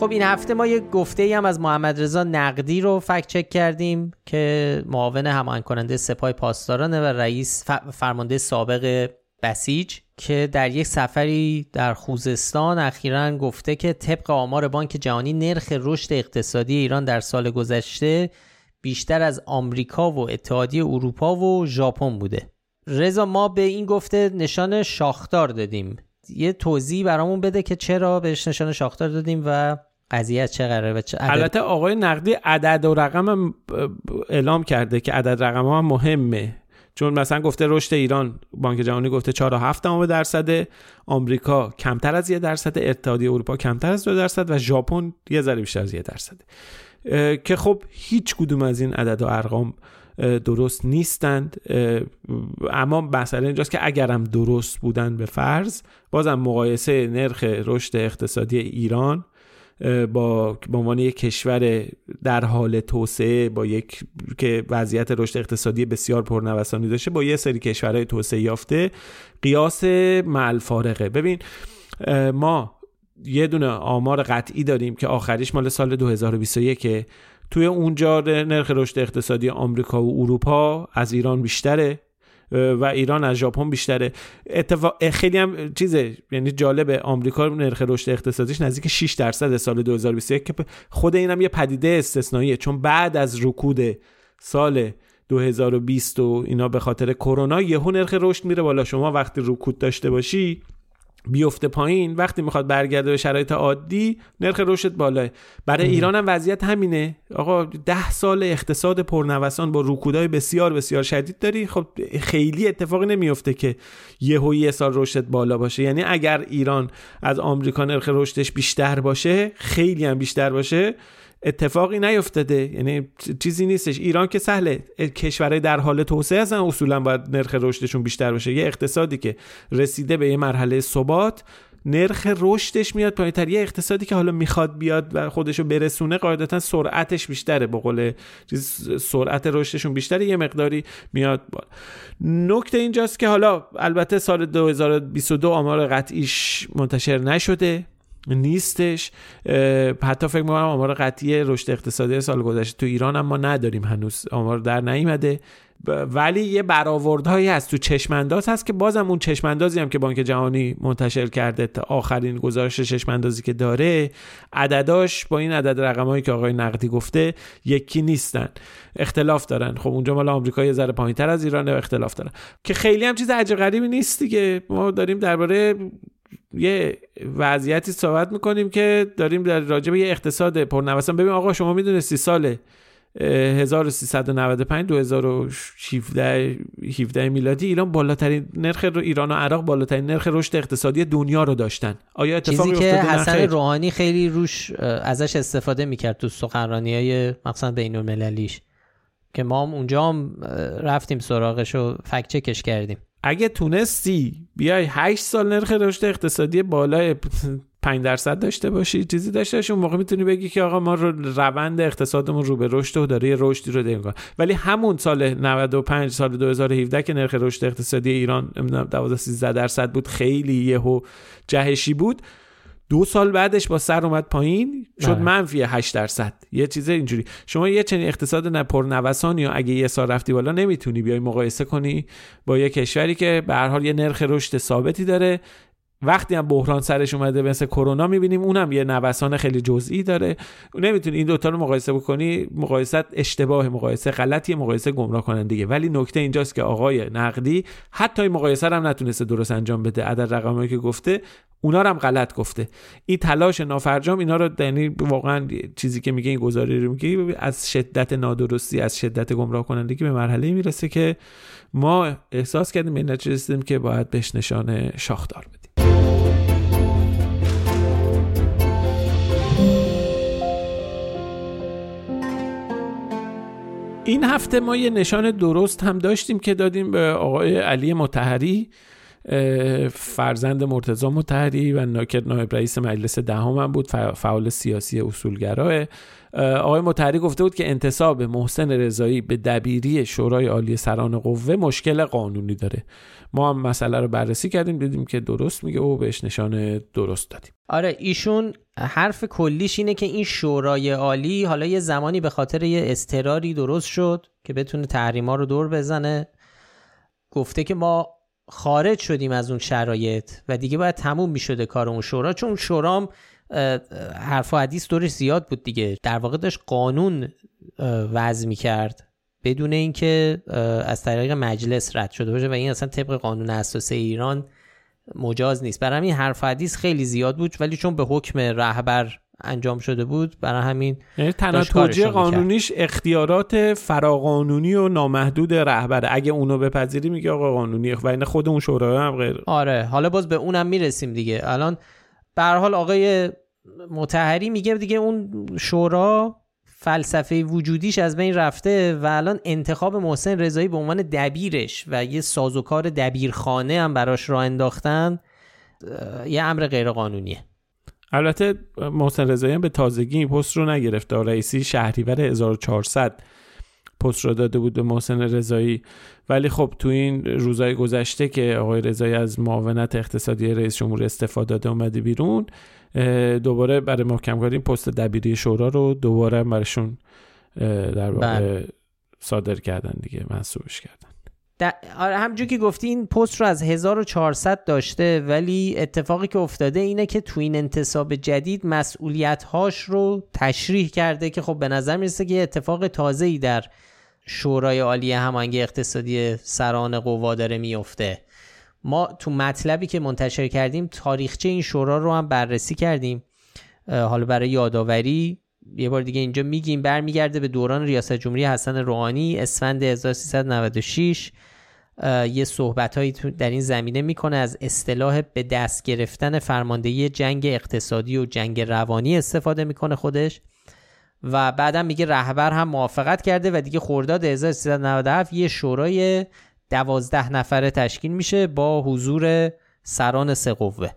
خب این هفته ما یه گفته هم از محمد رضا نقدی رو فکت چک کردیم که معاون همان کننده سپاه پاسدارانه و رئیس فرمانده سابق بسیج که در یک سفری در خوزستان اخیرا گفته که طبق آمار بانک جهانی نرخ رشد اقتصادی ایران در سال گذشته بیشتر از آمریکا و اتحادیه اروپا و ژاپن بوده. رضا ما به این گفته نشان شاختار دادیم. یه توضیح برامون بده که چرا بهش نشان شاختار دادیم و قضیه چه قراره و چه البته آقای نقدی عدد و رقم اعلام کرده که عدد رقم هم مهمه. چون مثلا گفته رشد ایران بانک جهانی گفته 4.7 درصد آمریکا کمتر از 1 درصد اتحادیه اروپا کمتر از 2 درصد و ژاپن یه ذره بیشتر از 1 درصد. که خب هیچ کدوم از این عدد و ارقام درست نیستند. اما مسئله اینجاست که اگرم درست بودن به فرض بازم مقایسه نرخ رشد اقتصادی ایران با به عنوان یک کشور در حال توسعه با یک که وضعیت رشد اقتصادی بسیار پرنوسانی داشته با یه سری کشورهای توسعه یافته قیاس مع فارقه ببین ما یه دونه آمار قطعی داریم که آخریش مال سال 2021 توی اونجا نرخ رشد اقتصادی آمریکا و اروپا از ایران بیشتره و ایران از ژاپن بیشتره. اتفاق خیلی هم چیزه یعنی جالبه آمریکا نرخ رشد اقتصادیش نزدیک 6 درصد سال 2021 که خود اینم یه پدیده استثنائیه چون بعد از رکود سال 2020 و اینا به خاطر کرونا یهو نرخ رشد میره بالا. شما وقتی رکود داشته باشی بیفته پایین وقتی می‌خواد برگرده به شرایط عادی نرخ رشد بالاه برای ایران هم وضعیت همینه. آقا ده سال اقتصاد پرنوسان با رکودای بسیار بسیار شدید داری. خب خیلی اتفاقی نمیفته که یهو یه سال رشد بالا باشه. یعنی اگر ایران از آمریکا نرخ رشدش بیشتر باشه خیلی هم بیشتر باشه اتفاقی نیفتاده. یعنی چیزی نیستش. ایران که سهله. کشورهای در حال توسعه هستن. اصولا باید نرخ رشدشون بیشتر باشه. یه اقتصادی که رسیده به یه مرحله ثبات نرخ رشدش میاد پایینتر یه اقتصادی که حالا می‌خواد بیاد و خودشو برسونه قاعدتا سرعتش بیشتره. به قول سرعت رشدشون بیشتره. یه مقداری میاد بالا. نکته اینجاست که حالا البته سال 2022 آمار قطعیش منتشر نشده. نیستش. حتی فکر می‌کنم آمار قطعی رشد اقتصادی سال گذشته تو ایران هم ما نداریم هنوز. آمار در نیومده ولی یه برآوردهایی هست تو چشمانداز هست که بازم اون چشماندازی هم که بانک جهانی منتشر کرده تا آخرین گزارش چشماندازی که داره عدداش با این عدد رقمایی که آقای نقدی گفته یکی نیستن. اختلاف دارن. خب اونجا مال آمریکا یه ذره پایینتر از ایران اختلاف دارن. که خیلی هم چیز عجیب غریبی نیست دیگه. ما داریم درباره یه وضعیتی صحبت می‌کنیم که داریم در راجع به یه اقتصاد پرنوسان ببین آقا شما می‌دونستی سال 1395 2017 17 میلادی ایران بالاترین نرخ رو ایران و عراق بالاترین نرخ رشد اقتصادی دنیا رو داشتن. آیا اتفاقی چیزی که حسن روحانی خیلی روش ازش استفاده می‌کرد تو سخنرانی های مقصد بین المللیش که ما هم اونجا هم رفتیم سراغش و فکت چکش کردیم. اگه تونستی بیای 8 سال نرخ رشد اقتصادی بالای (laughs) 5 درصد داشته باشی چیزی داشته باشی اون موقع می‌تونی بگی که آقا ما رو روند اقتصادمون رو به رشد و داره رشدی رو داریم ولی همون سال 95 سال 2017 که نرخ رشد اقتصادی ایران 12 13 درصد بود خیلی یهو جهشی بود. دو سال بعدش با سر اومد پایین شد آره. منفی 8 درصد. یه چیز اینجوری. شما یه چنین اقتصاد نه نوسان یا اگه یه سال رفتی بالا نمی‌تونی بیای مقایسه کنی با یه کشوری که به هر حال یه نرخ رشد ثابتی داره. وقتی هم بحران سرش اومده مثل کرونا می‌بینیم اونم یه نوسان خیلی جزئی داره. نمی‌تونی این دوتا رو مقایسه بکنی مقایسه اشتباه مقایسه غلطی مقایسه گمراه کننده ولی نکته اینجاست که آقای نقدی حتی این مقایسه هم نتونسته درست انجام بده. عدد رقمایی که گفته اونا هم غلط گفته. این تلاش نافرجام اینا رو یعنی واقعا چیزی که میگه این گزاری رو میگه از شدت نادرستی از شدت گمراه کنندگی به مرحله می‌رسه که ما احساس کردیم به نتیجه که باید بهش نشان شاخدار بدیم. این هفته ما یه نشان درست هم داشتیم که دادیم به آقای علی متحری فرزند مرتضا متحری و ناکر نایب رئیس مجلس دهم هم بود فعال سیاسی اصولگراه. آقای متحری گفته بود که انتصاب محسن رضایی به دبیری شورای عالی سران قوه مشکل قانونی داره. ما هم مسئله رو بررسی کردیم دیدیم که درست میگه و بهش نشان درست دادیم. آره ایشون حرف کلیش اینه که این شورای عالی حالا یه زمانی به خاطر یه استراری درست شد که بتونه تحریما رو دور بزنه. گفته که ما خارج شدیم از اون شرایط و دیگه باید تموم می‌شده کار اون شورا چون شورام حرف و حدیث دورش زیاد بود دیگه. در واقع داشت قانون وضع می‌کرد بدون اینکه از طریق مجلس رد شده باشه و این اصلا طبق قانون اساسی ایران مجاز نیست. برای همین حرف حدیث خیلی زیاد بود ولی چون به حکم رهبر انجام شده بود برای همین یعنی تنها توجیه قانونیش اختیارات فراقانونی و نامحدود رهبره. اگه اونو بپذیری میگه آقا قانونی و این خود اون شورای هم غیر. آره حالا باز به اونم می‌رسیم دیگه. الان به حال آقای متحری میگه دیگه اون شورا فلسفه وجودیش از بین رفته و الان انتخاب محسن رضایی به عنوان دبیرش و یه سازوکار دبیرخانه هم براش راه انداختن یه امر غیر قانونیه البته محسن رضایی به تازگی این پست رو نگرفته. رئیسی شهریور 1400 پست رو داده بود به محسن رضایی. ولی خب تو این روزهای گذشته که آقای رضایی از معاونت اقتصادی رئیس جمهور استفاده داده اومده بیرون دوباره برای محکم کاری پست دبیری شورا رو دوباره برشون در واقع بله. صادر کردن دیگه منصوبش کردن. آره همجور که گفتی این پست رو از 1400 داشته ولی اتفاقی که افتاده اینه که تو این انتصاب جدید مسئولیت هاش رو تشریح کرده که خب به نظر می‌رسه که اتفاق تازه ای در شورای عالی هماهنگی اقتصادی سران قوا داره میفته ما تو مطلبی که منتشر کردیم تاریخچه این شورا رو هم بررسی کردیم. حالا برای یادآوری یه بار دیگه اینجا میگیم برمیگرده به دوران ریاست جمهوری حسن روحانی اسفند 1396 یه صحبت هایی در این زمینه می‌کنه از اصطلاح به دست گرفتن فرماندهی جنگ اقتصادی و جنگ روانی استفاده می‌کنه خودش. و بعدم میگه رهبر هم موافقت کرده و دیگه خرداد 1397 یه شورای دوازده نفره تشکیل میشه با حضور سران سه قوه.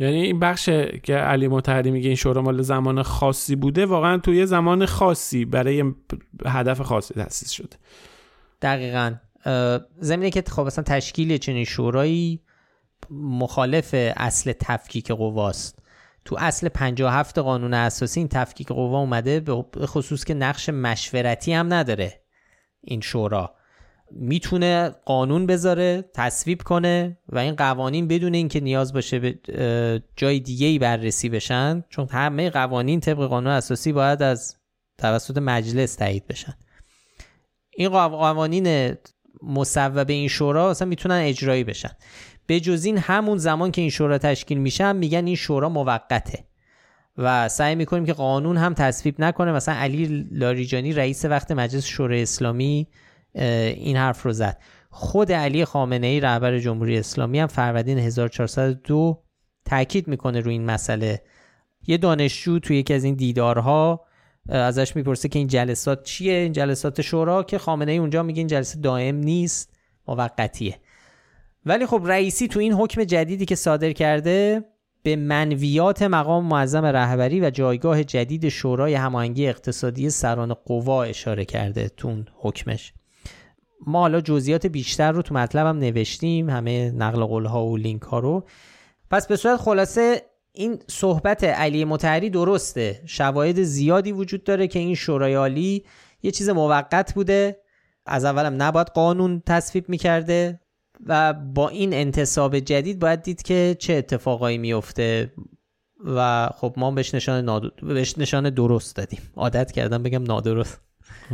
یعنی این بخش که علی متحری میگه این شورا مال زمان خاصی بوده واقعا توی زمان خاصی برای هدف خاصی تاسیس شده. دقیقا. زمینه که خب اصلا تشکیل چنین شورایی مخالف اصل تفکیک قواست. تو اصل 57 قانون اساسی این تفکیک قوا اومده به خصوص که نقش مشورتی هم نداره این شورا. می‌تونه قانون بذاره تصویب کنه و این قوانین بدون اینکه نیاز باشه به جای دیگه ای بررسی بشن چون همه قوانین طبق قانون اساسی باید از توسط مجلس تایید بشن. این قوانین مصوبه این شورا اصلا می‌تونن اجرایی بشن. به جز این همون زمان که این شورا تشکیل میشن میگن این شورا موقته. و سعی می‌کنیم که قانون هم تصویب نکنه. مثلا علی لاریجانی رئیس وقت مجلس شورای اسلامی این حرف رو زد. خود علی خامنه ای رهبر جمهوری اسلامی هم فروردین 1402 تاکید می‌کنه روی این مسئله. یه دانشجو توی یکی از این دیدارها ازش می‌پرسه که این جلسات چیه؟ این جلسات شورا که خامنه ای اونجا میگه این جلسه دائم نیست موقتیه. ولی خب رئیسی تو این حکم جدیدی که صادر کرده به منویات مقام معظم رهبری و جایگاه جدید شورای هماهنگی اقتصادی سران قوا اشاره کرده تو اون حکمش. ما حالا جزئیات بیشتر رو تو مطلبم نوشتیم همه نقل قول ها و لینک ها رو. پس به صورت خلاصه این صحبت علی متحری درسته. شواهد زیادی وجود داره که این شورای عالی یه چیز موقت بوده. از اولم نباید قانون تصویب می‌کرده و با این انتصاب جدید باید دید که چه اتفاقایی میفته و خب ما بهش نشان, بهش نشان درست دادیم. عادت کردم بگم نادرست.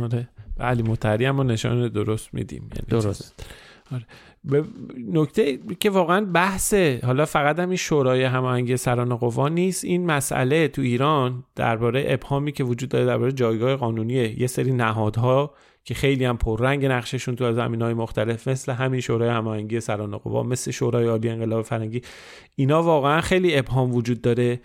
آره. علی متحری هم نشان درست میدیم. یعنی درست. آره. به نکته که واقعا بحثه حالا فقط هم این شورای هماهنگی سران قوا نیست این مسئله تو ایران درباره ابهامی که وجود داره درباره جایگاه قانونی یه سری نهادها که خیلی هم پررنگ نقششون تو زمین های مختلف مثل همین شورای هماهنگی سران قوا مثل شورای عالی انقلاب فرنگی اینا واقعا خیلی ابهام وجود داره.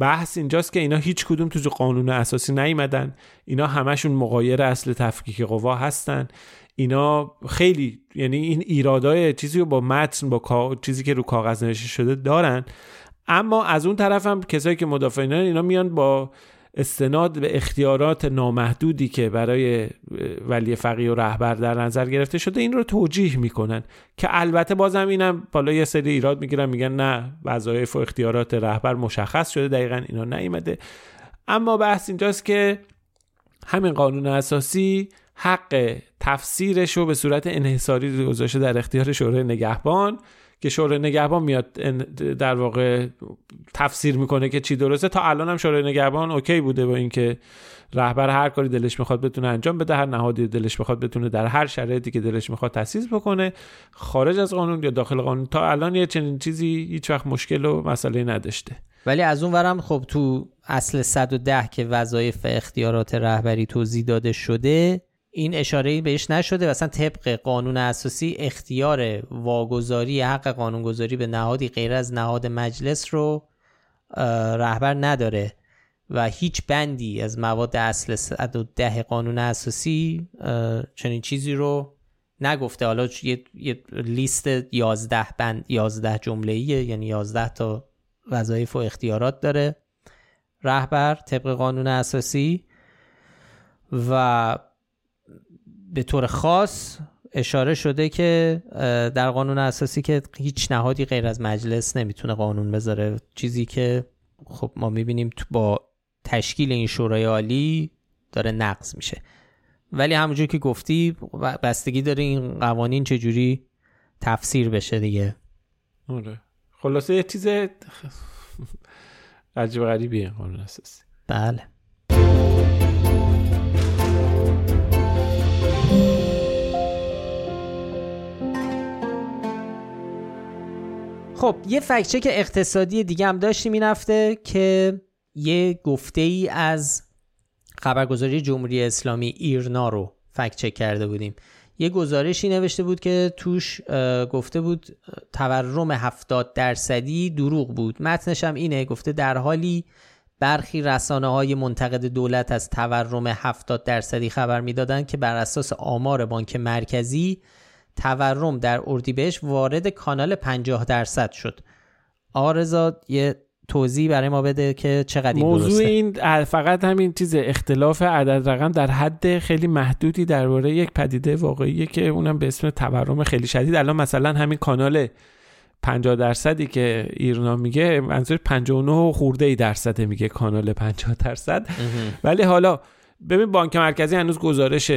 بحث اینجاست که اینا هیچ کدوم تو قانون اساسی نیومدن. اینا همشون مقایر اصل تفکیک قوا هستن. اینا خیلی یعنی این ایرادای چیزی رو با متن با چیزی که رو کاغذ نوشته شده دارن. اما از اون طرف هم کسایی که مدافعین اینا میان با استناد به اختیارات نامحدودی که برای ولی فقیه و رهبر در نظر گرفته شده این رو توجیه می‌کنن. که البته بازم اینم بالا یه سری ایراد می‌گیرن میگن نه وظایف و اختیارات رهبر مشخص شده دقیقا اینا نیومده. اما بحث اینجاست که همین قانون اساسی حق تفسیرش رو به صورت انحصاری گذاشته در اختیار شورای نگهبان که شورای نگهبان میاد در واقع تفسیر می‌کنه که چی درسته. تا الان هم شورای نگهبان اوکی بوده با اینکه رهبر هر کاری دلش می‌خواد بتونه انجام بده هر نهادی دلش می‌خواد بتونه در هر شرایطی که دلش می‌خواد تاسیس بکنه خارج از قانون یا داخل قانون. تا الان یه چنین چیزی هیچ وقت مشکل و مسئله نداشته. ولی از اون ورم خب تو اصل 110 که وظایف اختیارات رهبری توضیح داده شده این اشاره بهش نشده و اصلا طبق قانون اساسی اختیار واگذاری حق قانونگذاری به نهادی غیر از نهاد مجلس رو رهبر نداره و هیچ بندی از مواد اصل 110 قانون اساسی چنین چیزی رو نگفته. حالا یه, لیست 11 بند 11 جمله یعنی 11 تا وظایف و اختیارات داره رهبر طبق قانون اساسی و به طور خاص اشاره شده که در قانون اساسی که هیچ نهادی غیر از مجلس نمی‌تونه قانون بذاره. چیزی که خب ما می‌بینیم با تشکیل این شورای عالی داره نقض میشه. ولی همونجور که گفتی بستگی داره این قوانین چجوری تفسیر بشه دیگه. آره. خلاصه یه چیز عجیب غریبیه قانون اساسی. بله. خب یه فکچک اقتصادی دیگه هم داشتیم این هفته که یه گفته ای از خبرگزاری جمهوری اسلامی ایرنا رو فکچک کرده بودیم. یه گزارشی نوشته بود که توش گفته بود تورم 70 درصدی دروغ بود. متنش هم اینه گفته در حالی برخی رسانه های منتقد دولت از تورم 70 درصدی خبر می‌دادند که بر اساس آمار بانک مرکزی تورم در اردیبهشت وارد کانال 50 درصد شد. آرزاد یه توضیح برای ما بده که چقدر این موضوع درسته. این فقط همین چیز اختلاف عدد رقم در حد خیلی محدودی درباره یک پدیده واقعیه که اونم به اسم تورم خیلی شدید. الان مثلا همین کانال 50 درصدی که ایرنا میگه منظور 59 خورده ای درصد میگه کانال 50 درصد. ولی حالا ببین بانک مرکزی هنوز گزارش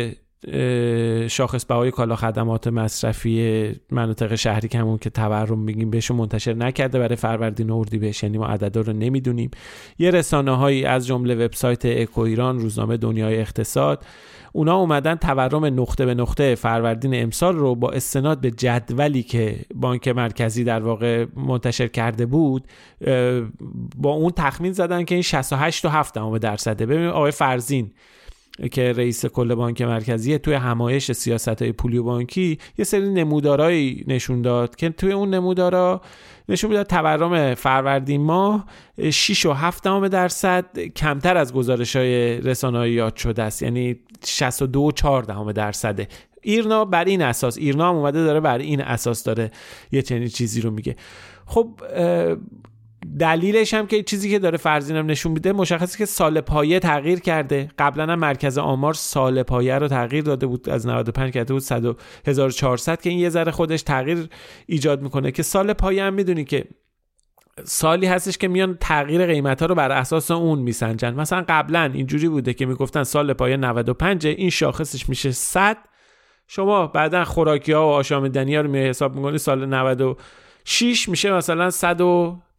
شاخص بهای کالا خدمات مصرفی مناطق شهری که همون که تورم میگیم بهشون منتشر نکرده برای فروردین و اردیبهشت یعنی ما عددا رو نمی‌دونیم. یه رسانه هایی از جمله وبسایت اکو ایران روزنامه دنیای اقتصاد اونا اومدن تورم نقطه به نقطه فروردین امسال رو با استناد به جدولی که بانک مرکزی در واقع منتشر کرده بود با اون تخمین زدن که این 68 و 7 درصده. ببینید آقای فرزین که رئیس کل بانک مرکزی توی همایش سیاست های پولی و بانکی یه سری نمودارایی نشون داد که توی اون نمودارا نشون می‌داد تورم فروردین ماه 6 و 7 درصد کمتر از گزارش های رسانه‌ای یاد شده است. یعنی 62 و 4 درصده ایرنا بر این اساس ایرنا هم اومده داره بر این اساس داره یه چنین چیزی رو میگه. خب دلیلش هم که چیزی که داره فرزینم نشون میده مشخصه که سال پایه تغییر کرده. قبلا هم مرکز آمار سال پایه رو تغییر داده بود از 95 کرده بود 100 1400 که این یه ذره خودش تغییر ایجاد می‌کنه. که سال پایه هم می‌دونی که سالی هستش که میان تغییر قیمت ها رو بر اساس اون میسنجن. مثلا قبلا اینجوری بوده که می‌گفتن سال پایه 95 این شاخصش میشه 100 شما بعدا خوراکی ها و آشامیدنی ها رو می حساب می‌کنی سال 96 میشه مثلا 100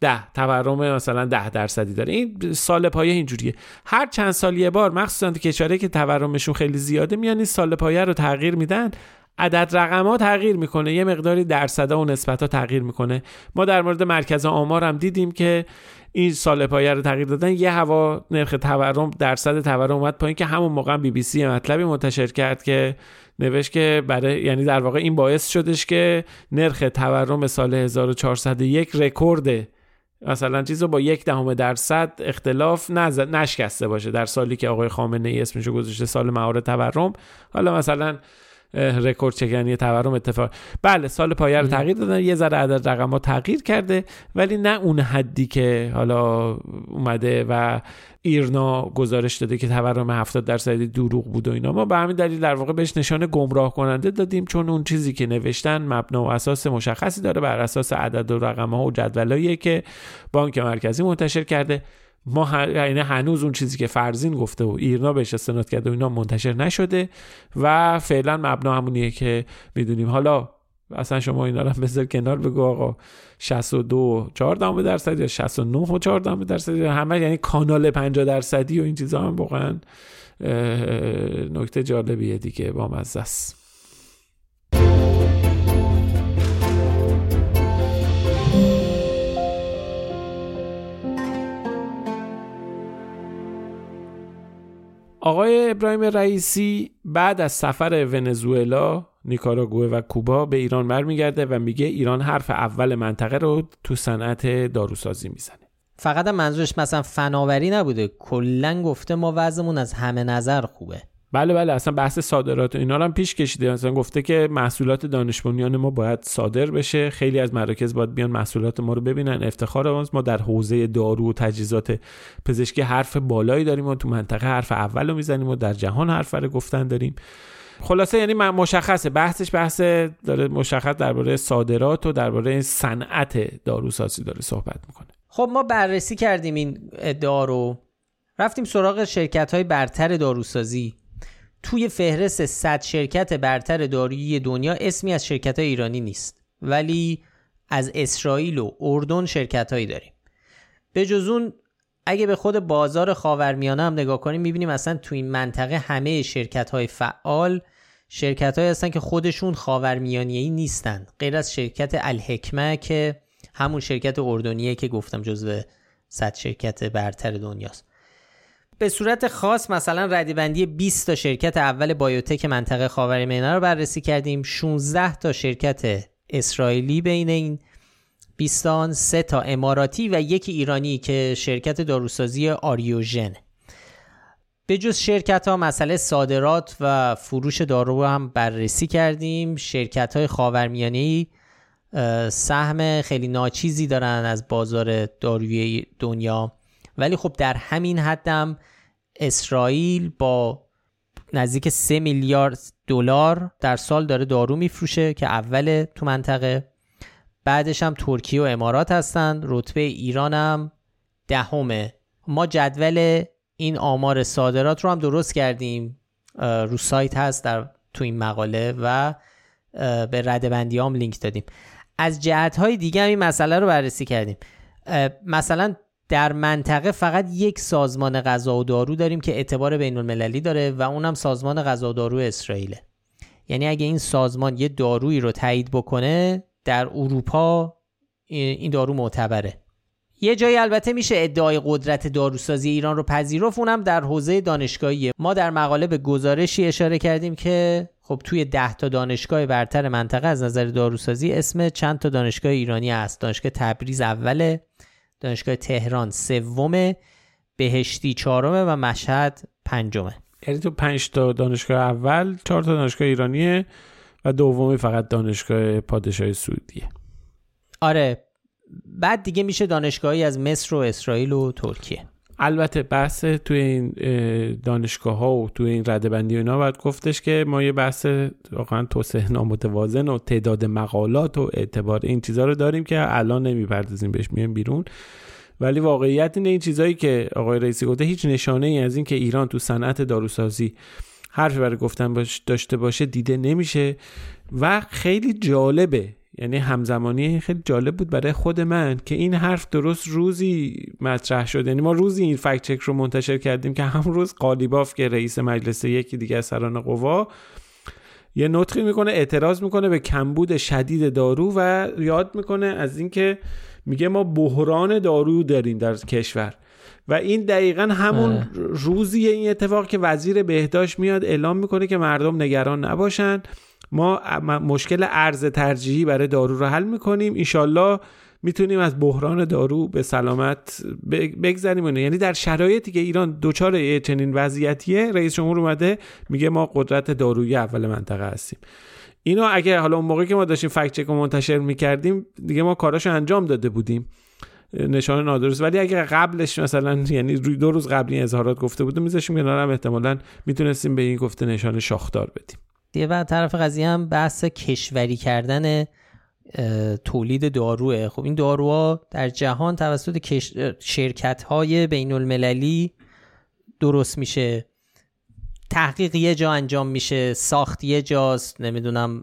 ده. تورم مثلا ده درصدی داره. این سال پایه اینجوریه. هر چند سال یه بار مخصوصا کشورهایی که تورمشون خیلی زیاده میان این سال پایه رو تغییر میدن. عدد رقم ها تغییر می‌کنه. یه مقداری درصدا و نسبت ها تغییر می‌کنه. ما در مورد مرکز آمار هم دیدیم که این سال پایه رو تغییر دادن یه هوا نرخ تورم درصد تورم اومد پایین که همون موقع بی بی سی مطلبی منتشر کرد که نوشت که برای یعنی در واقع این باعث شدش که نرخ تورم سال 1401 رکورد مثلا چیز رو با یک دهم درصد اختلاف نشکسته باشه. در سالی که آقای خامنه ای اسمشو گذاشته سال مهار تورم حالا مثلا رکورد چکنی تورم اتفاق بله سال پایه رو تغییر دادن یه ذره عدد رقم ها تغییر کرده ولی نه اون حدی که حالا اومده و ایرنا گزارش داده که تورم 70 درصدی دروغ بود و اینا. ما به همین دلیل در واقع بهش نشان گمراه کننده دادیم چون اون چیزی که نوشتن مبنا و اساس مشخصی داره بر اساس عدد و رقم ها و جدولایی که بانک مرکزی منتشر کرده. ما یعنی هنوز اون چیزی که فرزین گفته و ایرنا بهش استناد کرده و اینا منتشر نشده و فعلا مبنا همونیه که می‌دونیم. حالا اصلا شما اینا رو بذار کنار بگو آقا. 62 4 درصد یا 69 و 4 درصد همه یعنی کانال 50 درصدی و این چیزا هم واقعا نکته جالبیه دیگه با مزه است. آقای ابراهیم رئیسی بعد از سفر ونزوئلا نیکاراگوه و کوبا به ایران برمیگرده و میگه ایران حرف اول منطقه رو تو صنعت داروسازی می‌زنه. فقط منظورش مثلا فناوری نبوده کلا گفته ما وضعمون از همه نظر خوبه. بله بله اصلا بحث صادرات اینا رو هم پیش کشیده. مثلا گفته که محصولات دانش ما باید صادر بشه. خیلی از مراکز باید بیان محصولات ما رو ببینن. افتخار ما در حوزه دارو و تجهیزات پزشکی حرف بالایی داریم و تو منطقه حرف اول رو می‌زنیم و در جهان حرف رو گفتن داریم. خلاصه یعنی مشخصه. بحثش بحث داره مشخص درباره صادرات و درباره صنعت داروسازی داره صحبت می‌کنه. خب ما بررسی کردیم این ادعا رو رفتیم سراغ شرکت های برتر داروسازی. توی فهرست 100 شرکت برتر دارویی دنیا اسمی از شرکت های ایرانی نیست. ولی از اسرائیل و اردن شرکت هایی داریم. به جز اون اگه به خود بازار خاورمیانه هم نگاه کنیم می‌بینیم اصلا تو این منطقه همه شرکت های فعال شرکت های هستن که خودشون خاورمیانیه‌ای نیستن. غیر از شرکت الحکمه که همون شرکت اردنیه که گفتم جزو 100 شرکت برتر دنیاست. به صورت خاص مثلا ردیبندی 20 تا شرکت اول بایوتک منطقه خاورمیانه رو بررسی کردیم. 16 تا شرکت اسرائیلی بین این بیستان سه تا اماراتی و یک ایرانی که شرکت داروسازی آریوژن. به جز شرکت ها مسئله صادرات و فروش دارو هم بررسی کردیم. شرکت های خاورمیانه سهم خیلی ناچیزی دارن از بازار داروی دنیا. ولی خب در همین حدم اسرائیل با نزدیک 3 میلیارد دلار در سال داره دارو میفروشه که اول تو منطقه. بعدش هم ترکیه و امارات هستند رتبه ایران هم دهمه. ما جدول این آمار صادرات رو هم درست کردیم. رو سایت هست در تو این مقاله و به ردبندی هم لینک دادیم. از جهت های دیگه هم این مسئله رو بررسی کردیم. مثلا در منطقه فقط یک سازمان غذا و دارو داریم که اعتبار بین المللی داره و اونم سازمان غذا و دارو اسرائیله. یعنی اگه این سازمان یه دارویی رو تایید بکنه در اروپا این دارو معتبره. یه جایی البته میشه ادعای قدرت داروسازی ایران رو پذیرفت اونم در حوزه دانشگاهی. ما در مقاله به گزارشی اشاره کردیم که خب توی ده تا دانشگاه برتر منطقه از نظر داروسازی اسم چند تا دانشگاه ایرانی هست. دانشگاه تبریز اوله. دانشگاه تهران سومه بهشتی چهارمه و مشهد پنجمه. یعنی تو پنج تا دانشگاه اول چهار تا دانشگاه ایرانیه و دومی فقط دانشگاه پادشاه سعودیه. آره بعد دیگه میشه دانشگاهی از مصر و اسرائیل و ترکیه. البته بحث توی این دانشگاه ها و توی این رده بندی اینا باید گفتش که ما یه بحث واقعا توسعه نامتوازن و تعداد مقالات و اعتبار این چیزها رو داریم که الان نمی‌پردازیم بهش میایم بیرون. ولی واقعیت اینه این چیزهایی که آقای رئیسی گفته هیچ نشانه ای از این که ایران تو صنعت داروسازی حرفی برای گفتن باش داشته باشه دیده نمیشه. و خیلی جالبه یعنی همزمانی خیلی جالب بود برای خود من که این حرف درست روزی مطرح شد. یعنی ما روزی این فکت چک رو منتشر کردیم که هم روز قالیباف که رئیس مجلس یکی دیگه از سران قوا یه نطقی می‌کنه اعتراض می‌کنه به کمبود شدید دارو و یاد می‌کنه از اینکه میگه ما بحران دارو داریم در کشور. و این دقیقا همون روزی این اتفاق که وزیر بهداشت میاد اعلام می‌کنه که مردم نگران نباشن. ما مشکل ارز ترجیحی برای دارو رو حل می‌کنیم. ایشالله می‌تونیم از بحران دارو به سلامت بگذریم. یعنی در شرایطی که ایران دچار چنین وضعیتیه رئیس جمهور اومده میگه ما قدرت دارویی اول منطقه هستیم. اینو اگه حالا اون موقعی که ما داشتیم فکت چک منتشر می‌کردیم دیگه ما کاراشو انجام داده بودیم. نشان نادرست. ولی اگه قبلش مثلا یعنی روی دو روز قبل اظهارات گفته بودیم میذاشیم کنار هم احتمالاً می‌تونستیم به این گفته نشان شاخدار بدیم. دیگه بعد طرف قضیه هم بحث کشوری کردن تولید داروه. خب این داروها در جهان توسط کش... شرکت های بین المللی درست میشه. تحقیق یه جا انجام میشه ساخت یه جاست. نمی‌دونم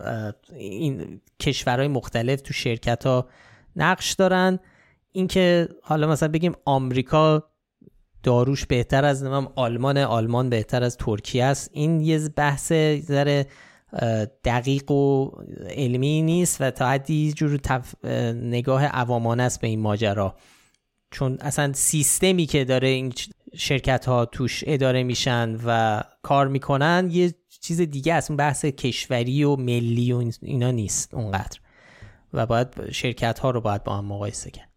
این کشورهای مختلف تو شرکت ها نقش دارن. اینکه حالا مثلا بگیم آمریکا داروش بهتر از نمیم آلمان آلمان بهتر از ترکیه است. این یه بحث ذره دقیق و علمی نیست و تا حدی جور نگاه عوامانه است به این ماجرا. چون اصلا سیستمی که داره این شرکت ها توش اداره میشن و کار می‌کنن یه چیز دیگه است. اون بحث کشوری و ملی و اینا نیست اونقدر. و باید شرکت ها رو باید با هم مقایسه کرد.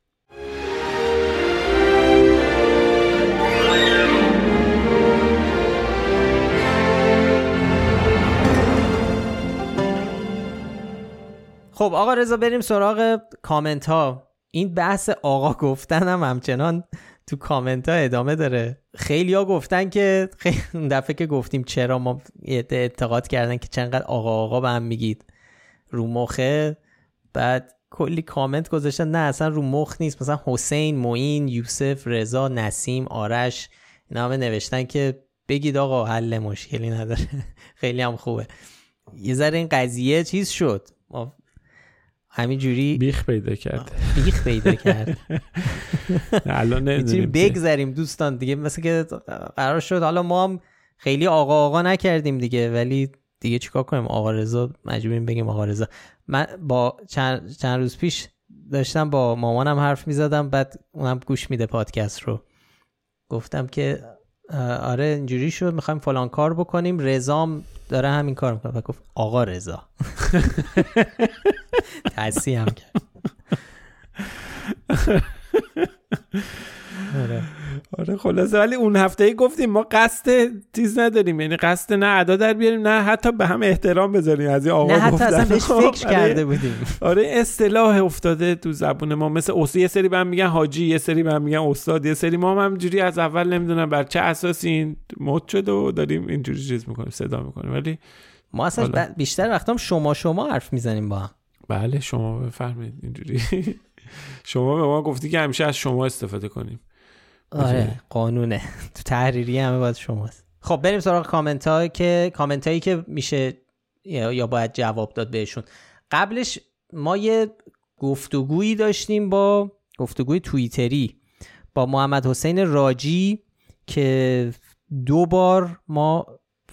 خب آقا رضا بریم سراغ کامنت ها این بحث آقا گفتن هم همچنان تو کامنت ها ادامه داره. خیلی ها گفتن که خیلی دفعه که گفتیم چرا ما اعتقاد کردن که چنقدر آقا آقا به هم میگید رو مخه بعد کلی کامنت گذاشتن نه اصلا رو مخ نیست. مثلا حسین معین یوسف رضا نسیم آرش اینا همه نوشتن که بگید آقا حل مشکلی نداره. (laughs) خیلی هم خوبه. یه ذره این قضیه چیز شد. ما همینجوری بیخ پیدا کرد. بیخ پیدا کرد. الان نمی‌دونیم بگذریم دوستان دیگه. مثل که قرار شد. حالا ما هم خیلی آقا آقا نکردیم دیگه ولی دیگه چیکار کنیم؟ آقا رضا مجبوریم بگیم آقا رضا. من با چند, چند روز پیش داشتم با مامانم حرف می‌زدم بعد اونم گوش میده پادکست رو. گفتم که آره اینجوری شد می‌خوایم فلان کار بکنیم. رزام داره همین کار می‌کنه. و گفت آقا رضا. (laughs) تصیح هم کرد. (laughs) آره خلاصه ولی اون هفته ای گفتیم ما قصد چیز نداریم. یعنی قصد نه ادا در بیاریم نه حتی به هم احترام بذاریم. از این آقا نه حتی اصلا بهش خب، فکر آره. کرده بودیم. آره اصطلاح افتاده تو زبون ما. مثل اوسی یه سری به هم میگن حاجی یه سری به هم میگن استاد یه سری ما هم همجوری از اول نمی‌دونم بر چه اساسی این مد شده و داریم اینجوری چیز می‌کنیم صدا می‌کنیم. ولی ما اصلا حالا. ب- بیشتر وقتا شما شما حرف می‌زنیم با هم. بله شما بفرمایید اینجوری. (laughs) شما به ما گفتی که همیشه از شما استفاده کنیم. آره. قانونه. (laughs) تو تحریری همه باید شماست. خب بریم سراغ کامنت هایی که کامنت هایی که میشه یا باید جواب داد بهشون. قبلش ما یه گفتگویی داشتیم با گفتگوی توییتری با محمد حسین راجی که دو بار ما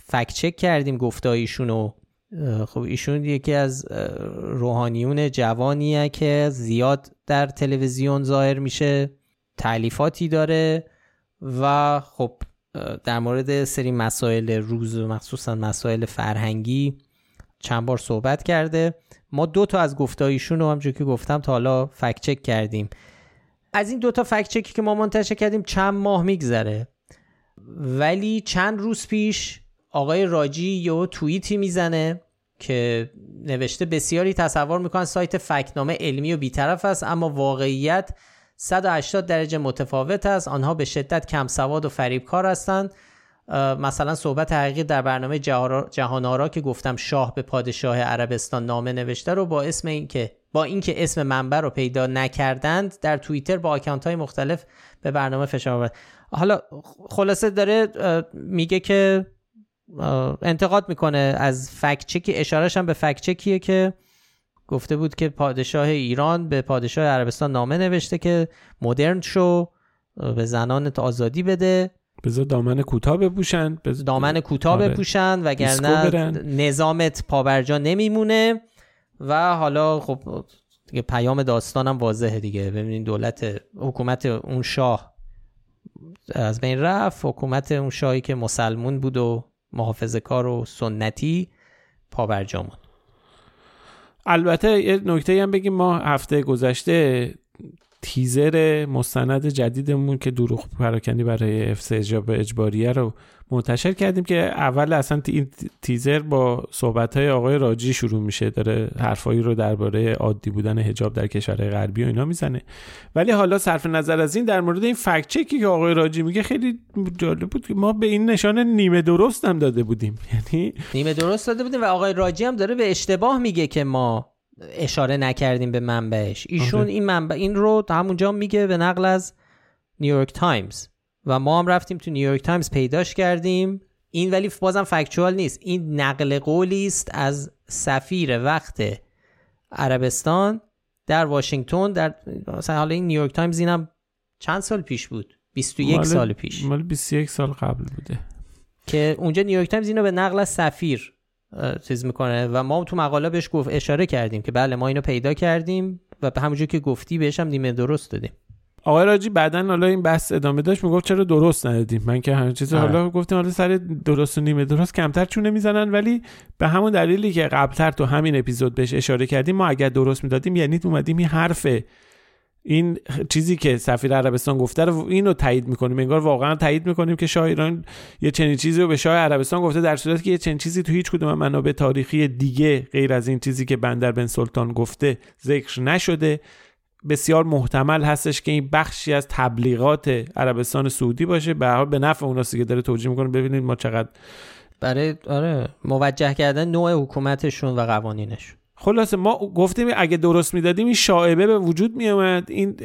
فکت چک کردیم گفته ایشون و اه، خب ایشون یکی از روحانیون جوانیه که زیاد در تلویزیون ظاهر میشه. تعلیفاتی داره و خب در مورد سری مسائل روز و مخصوصا مسائل فرهنگی چند بار صحبت کرده. ما دو تا از گفتایشون رو همونجور که گفتم تا حالا فکت چک کردیم. از این دو تا فکت چکی که ما منتشر کردیم چند ماه میگذره. ولی چند روز پیش آقای راجی یه توییتی می‌زنه که نوشته بسیاری تصور می‌کنن سایت فکنامه علمی و بیطرف است اما واقعیت 180 درجه متفاوت است. آنها به شدت کم سواد و فریبکار هستند. مثلا صحبت حقیقی در برنامه جهان آرا که گفتم شاه به پادشاه عربستان نامه نوشته رو با اسم اینکه با اینکه اسم منبع رو پیدا نکردند در توییتر با آکانت های مختلف به برنامه فشار آورد. حالا خلاصه داره میگه که انتقاد می‌کنه از فکت چکی. اشارش هم به فکت چکیه که گفته بود که پادشاه ایران به پادشاه عربستان نامه نوشته که مدرن شو به زنانت آزادی بده. بذار دامن کوتاه بپوشن. بذار دامن کوتاه آره. بپوشن وگرنه. نظامت پابرجا نمیمونه و حالا خب دیگه پیام داستانم واضحه دیگه. ببینید دولت حکومت اون شاه از بین رفت. حکومت اون شاهی که مسلمون بود و محافظه کار و سنتی پابرجا موند. البته یه نکته هم بگیم ما هفته گذشته تیزر مستند جدیدمون که دروغ پراکنی برای افس اجاب اجباریه رو منتشر کردیم که اول اصلا این تیزر با صحبت های آقای راجی شروع میشه. داره حرفایی رو درباره عادی بودن هجاب در کشورهای غربی و اینا می‌زنه. ولی حالا صرف نظر از این در مورد این fact check ی که آقای راجی میگه خیلی جالب بود که ما به این نشان نیمه درست هم داده بودیم. (laughs) یعنی نیمه درست داده بودیم و آقای راجی هم داره به اشتباه میگه که ما اشاره نکردیم به منبعش. ایشون آره. این منبع این رو همونجا میگه به نقل از نیویورک تایمز. و ما هم رفتیم تو نیویورک تایمز پیداش کردیم. این ولی بازم factual نیست. این نقل قولی است از سفیر وقت عربستان در واشنگتن در مثلا حالا این نیویورک تایمز اینم چند سال پیش بود؟ 21 مال- سال پیش. مال 21 سال قبل بوده. که اونجا نیویورک تایمز اینو به نقل از سفیر چیز می‌کنه. و ما تو مقاله بهش گفت اشاره کردیم که بله ما اینو پیدا کردیم و به همونجور که گفتی بهش هم نیمه درست دادیم. آقای راجی بعدا حالا این بحث ادامه داشت می‌گفت چرا درست ندادیم؟ من که همین چیز آره. حالا گفتیم حالا سر درست و نیمه درست کمتر چونه می‌زنن ولی به همون دلیلی که قبلتر تو همین اپیزود بهش اشاره کردیم ما اگر درست می‌دادیم یعنی اومدیم این حرف این چیزی که سفیر عربستان گفته رو اینو تایید می‌کنیم. انگار واقعا تایید می‌کنیم که شاه ایران یه چنین چیزی رو به شاه عربستان گفته در صورتی که یه چنین چیزی تو هیچ کدوم منابع تاریخی دیگه غیر از این چیزی که بندر بن سلطان گفته ذکر نشده. بسیار محتمل هستش که این بخشی از تبلیغات عربستان سعودی باشه. به حال به نفع اوناست که داره توجیه می‌کنه. ببینید ما چقدر برای آره موجه کردن نوع حکومتشون و قوانینشون. خلاصه ما گفتیم اگه درست می‌دادیم این شاعبه به وجود میومد این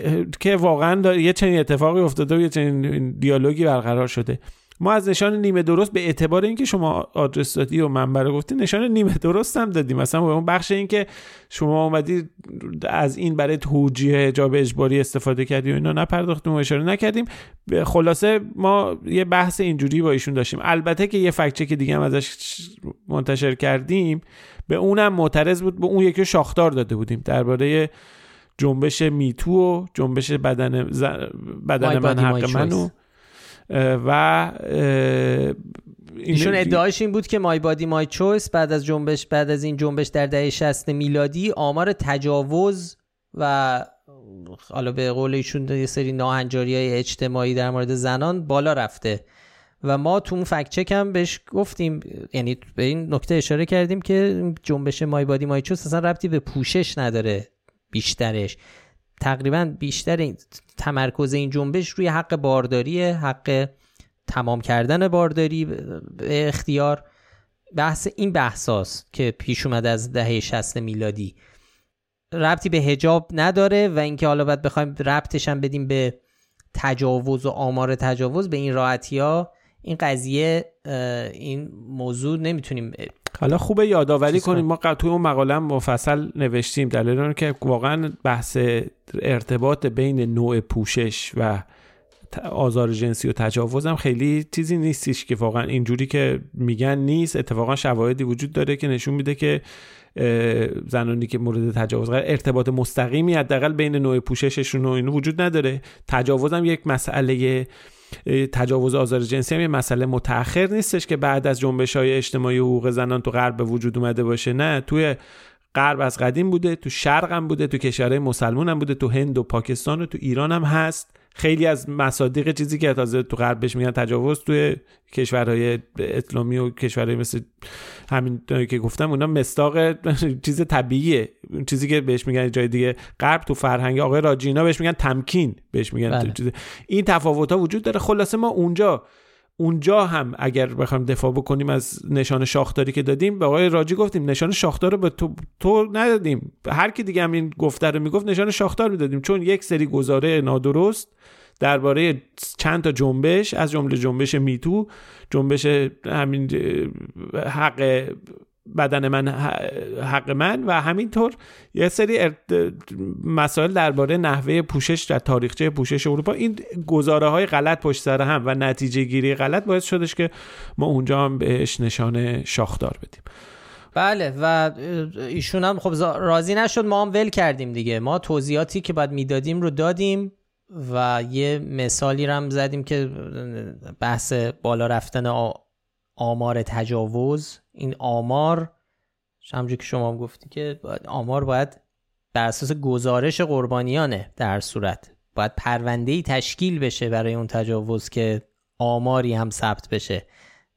که واقعا یه چنین اتفاقی افتاده و یه چنین دیالوگی برقرار شده. ما از نشان نیمه درست به اعتبار اینکه شما آدرس دادی و منبع گفتی نشان نیمه درست هم دادیم. مثلا به اون بخش اینکه شما اومدی از این برای توجیه حجاب اجباری استفاده کردی و اینا نپرداختیم و اشاره نکردیم. خلاصه ما یه بحث اینجوری با ایشون داشتیم. البته که یه فکچه که دیگه هم ازش منتشر کردیم. به اونم معترض بود. به اون یکی شاخدار داده بودیم. درباره جنبش میتو و جنبش بدن بدن من حق منو و ایشون ادعاش این بود که مای بادی مای چویس بعد از جنبش بعد از این جنبش در دهه 60 میلادی آمار تجاوز و حالا به قول ایشون یه سری ناهنجاری های اجتماعی در مورد زنان بالا رفته. و ما تو اون فکت چک هم بهش گفتیم یعنی به این نکته اشاره کردیم که جنبش مای بادی مای چوس اصلا ربطی به پوشش نداره بیشترش. تقریبا بیشتر تمرکز این جنبش روی حق بارداری حق تمام کردن بارداری به اختیار. بحث این بحثاست که پیش اومد از دهه 60 میلادی. ربطی به هجاب نداره و اینکه حالا باید بخوایم ربطش هم بدیم به تجاوز و آمار تجاوز به این راحتی ها این قضیه این موضوع نمی‌تونیم حالا خوبه یادآوری کنیم. ما توی اون مقاله مفصل نوشتیم دلیل که واقعا بحث ارتباط بین نوع پوشش و آزار جنسی و تجاوز هم خیلی چیزی نیستش که واقعا اینجوری که میگن نیست. اتفاقا شواهدی وجود داره که نشون میده که زنانی که مورد تجاوز ارتباط مستقیمی حداقل بین نوع پوشششون و اینو وجود نداره. تجاوز هم یک مسئله تجاوز آزار جنسی هم یه مسئله متأخر نیستش که بعد از جنبش های اجتماعی حقوق زنان تو غرب به وجود اومده باشه. نه توی غرب از قدیم بوده تو شرق هم بوده تو کشورهای مسلمون هم بوده تو هند و پاکستان و تو ایران هم هست. خیلی از مصادیق چیزی که تازه تو غرب بهش میگن تجاوز توی کشورهای اسلامی و کشورهای مثل همین که گفتم اونا مستاق (laughs) چیز طبیعیه. چیزی که بهش میگن جای دیگه غرب تو فرهنگ آقای راجینا بهش میگن تمکین بهش میگن بله. این تفاوت ها وجود داره. خلاصه ما اونجا اونجا هم اگر بخوایم دفاع بکنیم از نشان شاخداری که دادیم به آقای راجی گفتیم نشان شاخدار رو به تو, تو ندادیم. هر کی دیگه هم این گفته رو می‌گفت نشان شاخدار می‌دادیم چون یک سری گزاره نادرست درباره چند تا جنبش از جمله جنبش میتو جنبش همین حق بدن من حق من و همینطور یه سری مسائل درباره نحوه پوشش در تاریخچه پوشش اروپا. این گزاره های غلط پشت سر هم و نتیجه گیری غلط باعث شدش که ما اونجا هم بهش نشان شاخدار بدیم. بله و ایشون هم خب راضی نشد. ما هم ول کردیم دیگه. ما توضیحاتی که باید می‌دادیم رو دادیم و یه مثالی رو هم زدیم که بحث بالا رفتن آمار تجاوز این آمار همجور که شما گفتی که آمار باید بر اساس گزارش قربانیانه در صورت. باید پرونده ای تشکیل بشه برای اون تجاوز که آماری هم ثبت بشه.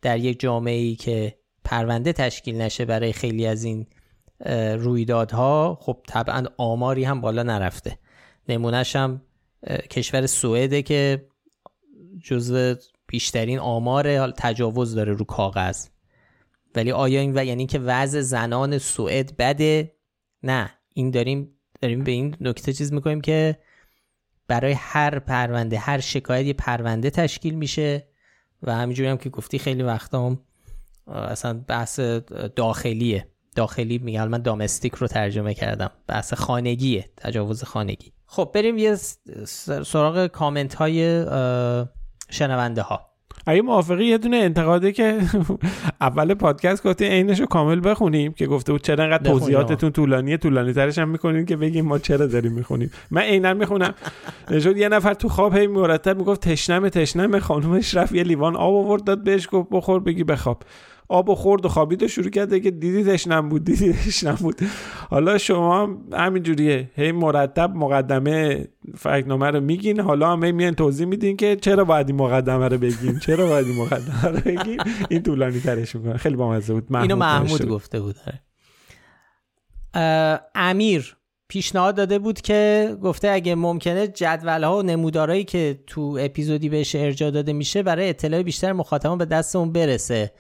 در یک جامعه ای که پرونده تشکیل نشه برای خیلی از این رویدادها خب طبعا آماری هم بالا نرفته. نمونهش هم کشور سوئده که جزو بیشترین آمار تجاوز داره رو کاغذ. ولی آیا این و یعنی که وضع زنان سوئد بده؟ نه. این داریم داریم به این نکته چیز می‌کنیم که برای هر پرونده هر شکایت یه پرونده تشکیل میشه و همینجوری هم که گفتی خیلی وقتا هم اصلا بحث داخلیه. داخلی میگم من دامستیک رو ترجمه کردم. بحث خانگیه تجاوز خانگی. خب بریم یه سراغ کامنت های شنونده ها. اگه موافقی یه دونه انتقاده که (laughs) اول پادکست گفتی عینش رو کامل بخونیم که گفته بود چرا انقدر توضیحاتتون طولانیه طولانی ترش هم می‌کنین که بگیم ما چرا داریم می‌خونیم. من عینا می‌خونم. (laughs) نشد یه نفر تو خواب هی مرتب می‌گفت تشنم تشنم خانومش رفت یه لیوان آب آورد داد بهش گفت بخور بگی بخواب. آب و خورد و خوابید و شروع کرده که دیدیدش نبود دیدیدش نبود. حالا شما هم همینجوریه. هی مرتب مقدمه فکنامه رو میگین. حالا هم میان توضیح میدین که چرا باید این مقدمه رو بگیم چرا باید این مقدمه رو بگیم این طولانی ترش می‌کنه. خیلی بامزه بود. محمود اینو محمود گفته بود. امیر پیشنهاد داده بود که گفته اگه ممکنه جدول ها و نمودارهایی که تو اپیزودی بهش ارجاع داده میشه برای اطلاع بیشتر مخاطبان به دستمون برسه.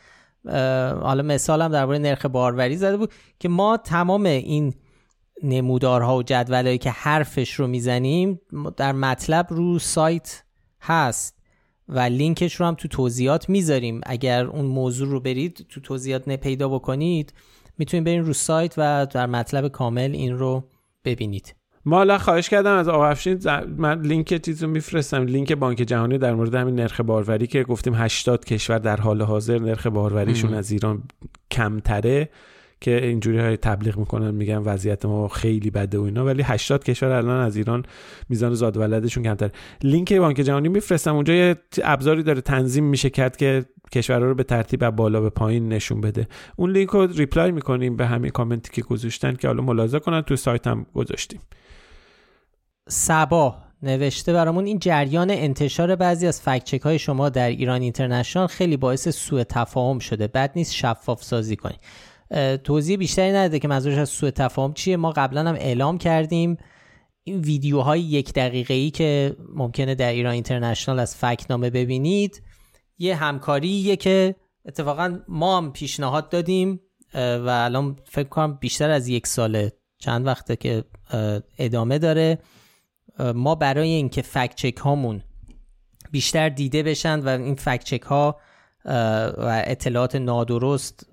حالا مثال هم درباره نرخ باروری زده بود که ما تمام این نمودارها و جدولهایی که حرفش رو می‌زنیم در مطلب رو سایت هست و لینکش رو هم تو توضیحات می‌ذاریم. اگر اون موضوع رو برید تو توضیحات پیدا بکنید می‌تونید برین رو سایت و در مطلب کامل این رو ببینید. ما حالا خواهش کردم از آقا افشین من لینک چیزو میفرستم. لینک بانک جهانی در مورد همین نرخ باروری که گفتیم 80 کشور در حال حاضر نرخ باروریشون از ایران کمتره که اینجوری هی تبلیغ می‌کنن میگن وضعیت ما خیلی بده و اینا ولی 80 کشور الان از ایران میزان زاد ولدشون کمتر لینک بانک جهانی میفرستم. اونجا یه ابزاری داره تنظیم میشه کرد که کشورها رو به ترتیب از بالا به پایین نشون بده. اون لینک رو reply می‌کنیم به همین کامنتی که گذاشتن که حالا ملاحظه کنن. تو سایت هم گذاشتیم. سبا نوشته برامون این جریان انتشار بعضی از fact check های شما در ایران اینترنشنال خیلی باعث سوء تفاهم شده. بد نیست شفاف سازی کنید توضیح بیشتری نداده که منظورش از سوء تفاهم چیه. ما قبلا هم اعلام کردیم. این ویدیوهای یک دقیقه ای که ممکنه در ایران اینترنشنال از فکنامه ببینید. یه همکاریه که اتفاقا ما هم پیشنهاد دادیم و الان فکر کنم بیشتر از یک ساله. چند وقته که ادامه داره. ما برای اینکه فکت چک هامون بیشتر دیده بشن و این فکت چک ها و اطلاعات نادرست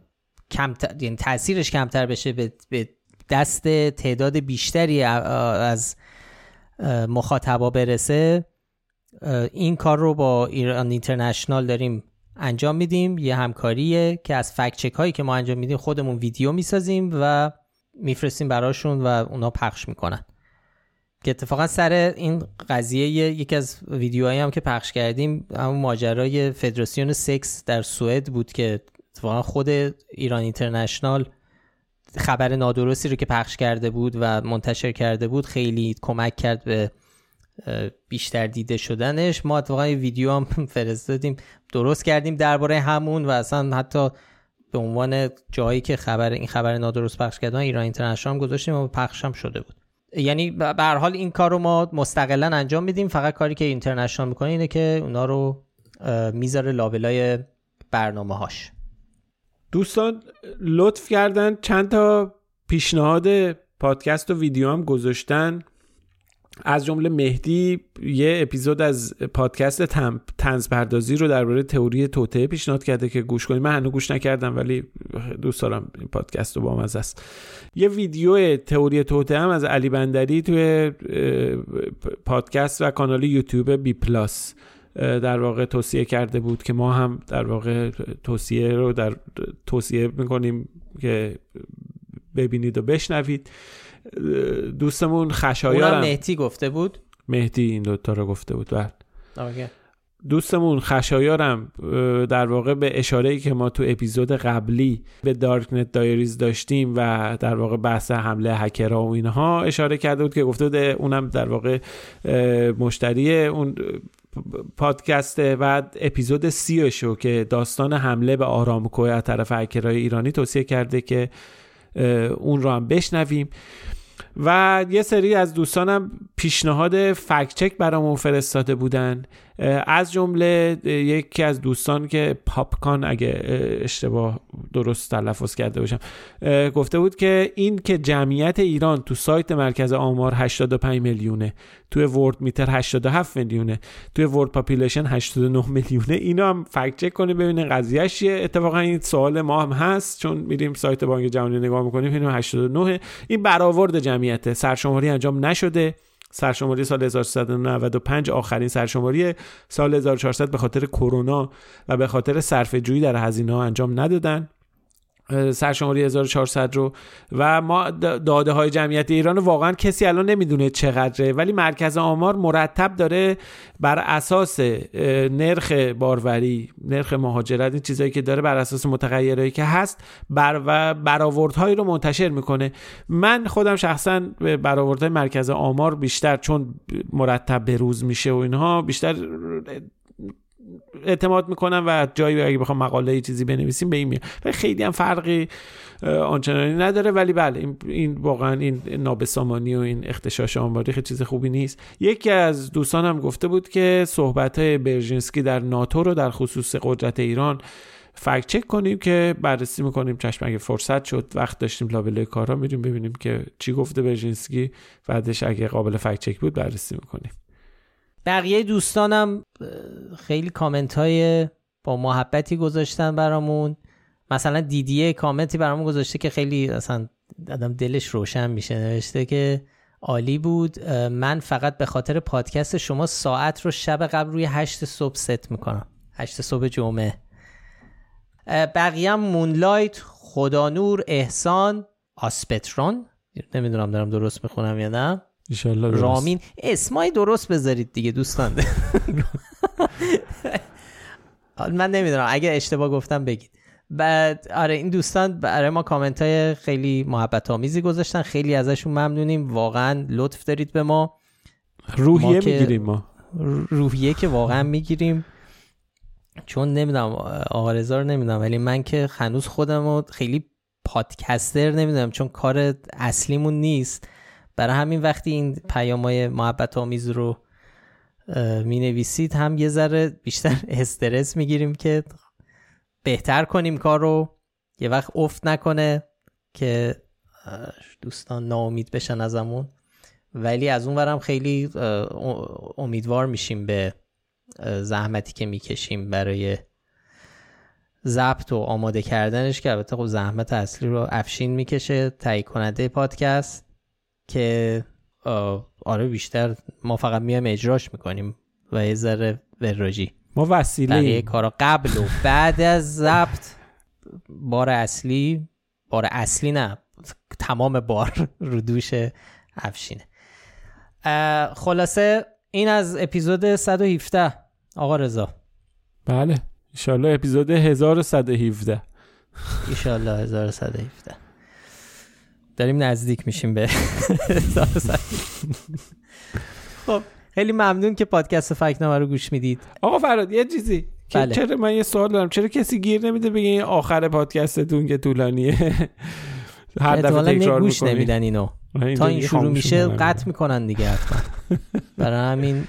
کمتر یعنی تاثیرش کمتر بشه به دست تعداد بیشتری از مخاطبا برسه این کار رو با ایران اینترنشنال داریم انجام میدیم. یه همکاریه که از فکت چک هایی که ما انجام میدیم خودمون ویدیو می‌سازیم و میفرستیم براشون و اونا پخش می‌کنن. که اتفاقا سر این قضیه یکی از ویدیوهایی هم که پخش کردیم همون ماجرای فدراسیون سکس در سوئد بود که اتفاقا خود ایران اینترنشنال خبر نادرستی رو که پخش کرده بود و منتشر کرده بود خیلی کمک کرد به بیشتر دیده شدنش. ما اتفاقا یه ویدیو هم (laughs) فرستادیم درست کردیم درباره همون و اصلا حتی به عنوان جایی که خبر این خبر نادرست پخش کردن ایران اینترنشنال گذاشتیم و پخش هم شده بود. یعنی به حال این کار رو ما مستقلا انجام میدیم. فقط کاری که اینترنشنال می‌کنه اینه که اونا رو می‌ذاره لابلای برنامه هاش دوستان لطف کردن. چند تا پیشنهاد پادکست و ویدیو هم گذاشتن. از جمله مهدی یه اپیزود از پادکست تنز پردازی رو درباره تئوری توته پیشنهاد کرده که گوش کنید. من هنوز گوش نکردم ولی دوست دارم این پادکست رو با است یه ویدیو تئوری توته هم از علی بندری توی پادکست و کانال یوتیوب بی پلاس در واقع توصیه کرده بود که ما هم در واقع توصیه رو در توصیه می‌کنیم که ببینید و بشنوید. دوستمون خشایار مهدی گفته بود؟ مهدی این دوتا رو گفته بود بعد دوستمون خشایارم در واقع به اشاره که ما تو اپیزود قبلی به دارکنت دایریز داشتیم و در واقع بحث حمله هکرها و اینها اشاره کرده بود که گفته بود اونم در واقع مشتری اون پادکست بعد اپیزود سی شو که داستان حمله به آرامکو از طرف هکرهای ایرانی توصیه کرده که اون رو هم بشنویم. و یه سری از دوستانم پیشنهاد فکچک برامون فرستاده بودن. از جمله یکی از دوستان که پاپکان اگه اشتباه درست تلفظ کرده باشم گفته بود که این که جمعیت ایران تو سایت مرکز آمار 85 میلیونه توی Worldometer 87 میلیونه توی World Population 89 میلیونه اینا هم fact check کنیم ببینیم قضیه چیه. اتفاقا این سوال ما هم هست چون میریم سایت بانک جهانی نگاه می‌کنیم اینو 89 این برآورد جمعیت سرشماری انجام نشده. سرشماری سال 1395 آخرین سرشماری سال 1400 به خاطر کرونا و به خاطر صرف جویی در هزینه ها انجام ندادن. سرشماری 1400 رو. و ما داده های جمعیت ایران واقعا کسی الان نمی‌دونه چقدره. ولی مرکز آمار مرتب داره بر اساس نرخ باروری نرخ مهاجرت این چیزایی که داره بر اساس متغیرهایی که هست بر و برآوردهایی رو منتشر می‌کنه. من خودم شخصا به برآوردهای مرکز آمار بیشتر چون مرتب به روز میشه و اینها بیشتر اعتماد می‌کنم و جایی اگه بخوام مقاله چیزی بنویسیم به این میاد. خیلی هم فرقی آنچنانی نداره. ولی بله این, این واقعا این نابسامانی و این اختشاش آماری خیلی چیز خوبی نیست. یکی از دوستانم گفته بود که صحبت های برژینسکی در ناتو رو در خصوص قدرت ایران فکت چک کنیم که بررسی می‌کنیم. چشم اگه فرصت شد وقت داشتیم لابلای کارا میریم ببینیم که چی گفته برژینسکی. بعدش اگه قابل فکت چک بود بررسی می‌کنیم. بقیه دوستانم خیلی کامنت های با محبتی گذاشتن برامون. مثلا دیدیه کامنتی برامون گذاشته که خیلی اصلا آدم دلش روشن میشه. نوشته که عالی بود. من فقط به خاطر پادکست شما ساعت رو شب قبل روی هشت صبح ست می‌کنم. هشت صبح جمعه. بقیه هم مونلایت خدانور احسان آسپترون. نمی‌دونم دارم درست می‌خونم یا نه. رامین. اسمای درست بذارید دیگه دوستان. من نمی‌دونم اگر اشتباه گفتم بگید. بعد آره این دوستان برای ما کامنت های خیلی محبت آمیزی گذاشتن. خیلی ازشون ممنونیم. واقعا لطف دارید به ما. روحیه می‌گیریم ما. روحیه که واقعا می‌گیریم. چون نمی‌دونم آقا رضا رو نمی‌دونم ولی من که هنوز خودم رو خیلی پادکستر نمی‌دونم چون کار اصلیمون نیست. برای همین وقتی این پیامای محبت آمیز رو می نویسید هم یه ذره بیشتر (laughs) استرس می‌گیریم که بهتر کنیم کار رو. یه وقت افت نکنه که دوستان ناامید بشن ازمون. ولی از اون ورم خیلی امیدوار میشیم به زحمتی که می‌کشیم برای ضبط و آماده کردنش که البته خب زحمت اصلی رو افشین می‌کشه. تهیه کننده پادکست. که آره بیشتر ما فقط میایم اجراش می‌کنیم و یه ذره وراجی. ما وسیله. کارا قبل و بعد از ضبط بار اصلی بار اصلی نه تمام بار رو دوش افشینه. خلاصه این از اپیزود 117 آقا رضا. بله ایشالله اپیزود 1117 ایشالله 1117 داریم نزدیک میشیم به 1117. خب خیلی ممنون که پادکست فکنامه رو گوش می‌دید. آقا فراد یه چیزی. بله. چرا من یه سوال دارم؟ چرا کسی گیر نمیده بگه این آخر پادکستتون که طولانیه؟ (laughs) هر دفعه تکرار گوش نمیدن اینو. تا این شروع میشه قطع می‌کنن دیگه حتما. برای همین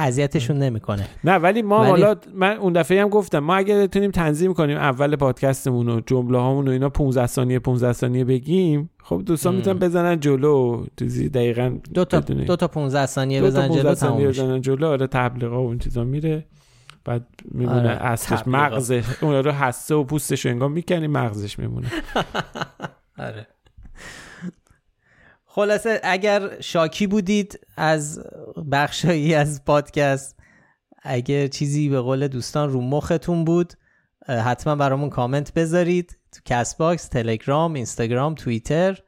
اذیتشون نمی‌کنه. نه ولی ما ولی- حالا من اون دفعه هم گفتم ما اگر بتونیم تنظیم کنیم اول پادکستمون و جمله هامون و اینا 15 ثانیه 15 ثانیه بگیم خب دوستان. می‌تونن بزنن جلو. چیزی دقیقاً دو تا بدونی. دو تا 15 ثانیه دو تا بزن 15 جلو میشه بزنن جلو آره تبلیغا و اون چیزا میره. بعد میمونه آره، اصلش. مغزش اون رو حسه و پوستش رو انگار می‌کنی مغزش میمونه. (laughs) آره. خلاصه اگر شاکی بودید از بخشایی از پادکست اگر چیزی به قول دوستان رو مختون بود حتما برامون کامنت بذارید. تو Castbox تلگرام اینستاگرام توییتر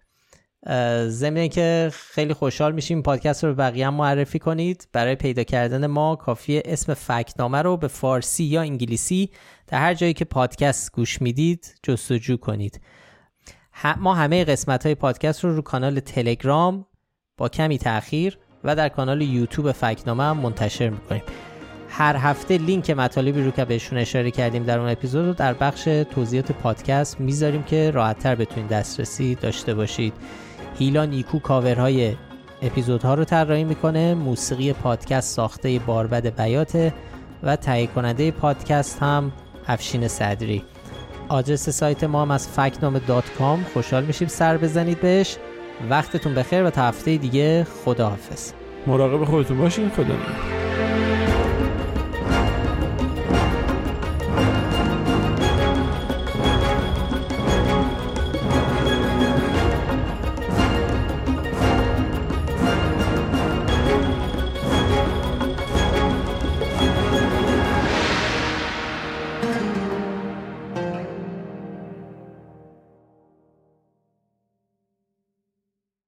ضمن اینکه خیلی خوشحال میشیم پادکست رو به بقیه هم معرفی کنید. برای پیدا کردن ما کافیه اسم فکت‌نامه رو به فارسی یا انگلیسی در هر جایی که پادکست گوش می‌دید جستجو کنید. ما همه قسمت های پادکست رو رو کانال تلگرام با کمی تاخیر و در کانال یوتیوب فکنامه هم منتشر می‌کنیم. هر هفته لینک مطالبی رو که بهشون اشاره کردیم در اون اپیزود رو در بخش توضیحات پادکست می‌ذاریم که راحتتر بتونید دسترسی داشته باشید. هیلا نیکو کاورهای اپیزودها رو طراحی می‌کنه موسیقی پادکست ساخته باربد بیاته و تهیه کننده پادکست هم افشین صدری. آدرس سایت ما هم از فکنامه دات کام. خوشحال میشیم سر بزنید بهش. وقتتون بخیر و تا هفته دیگه خداحافظ. مراقب خودتون باشین. خدا.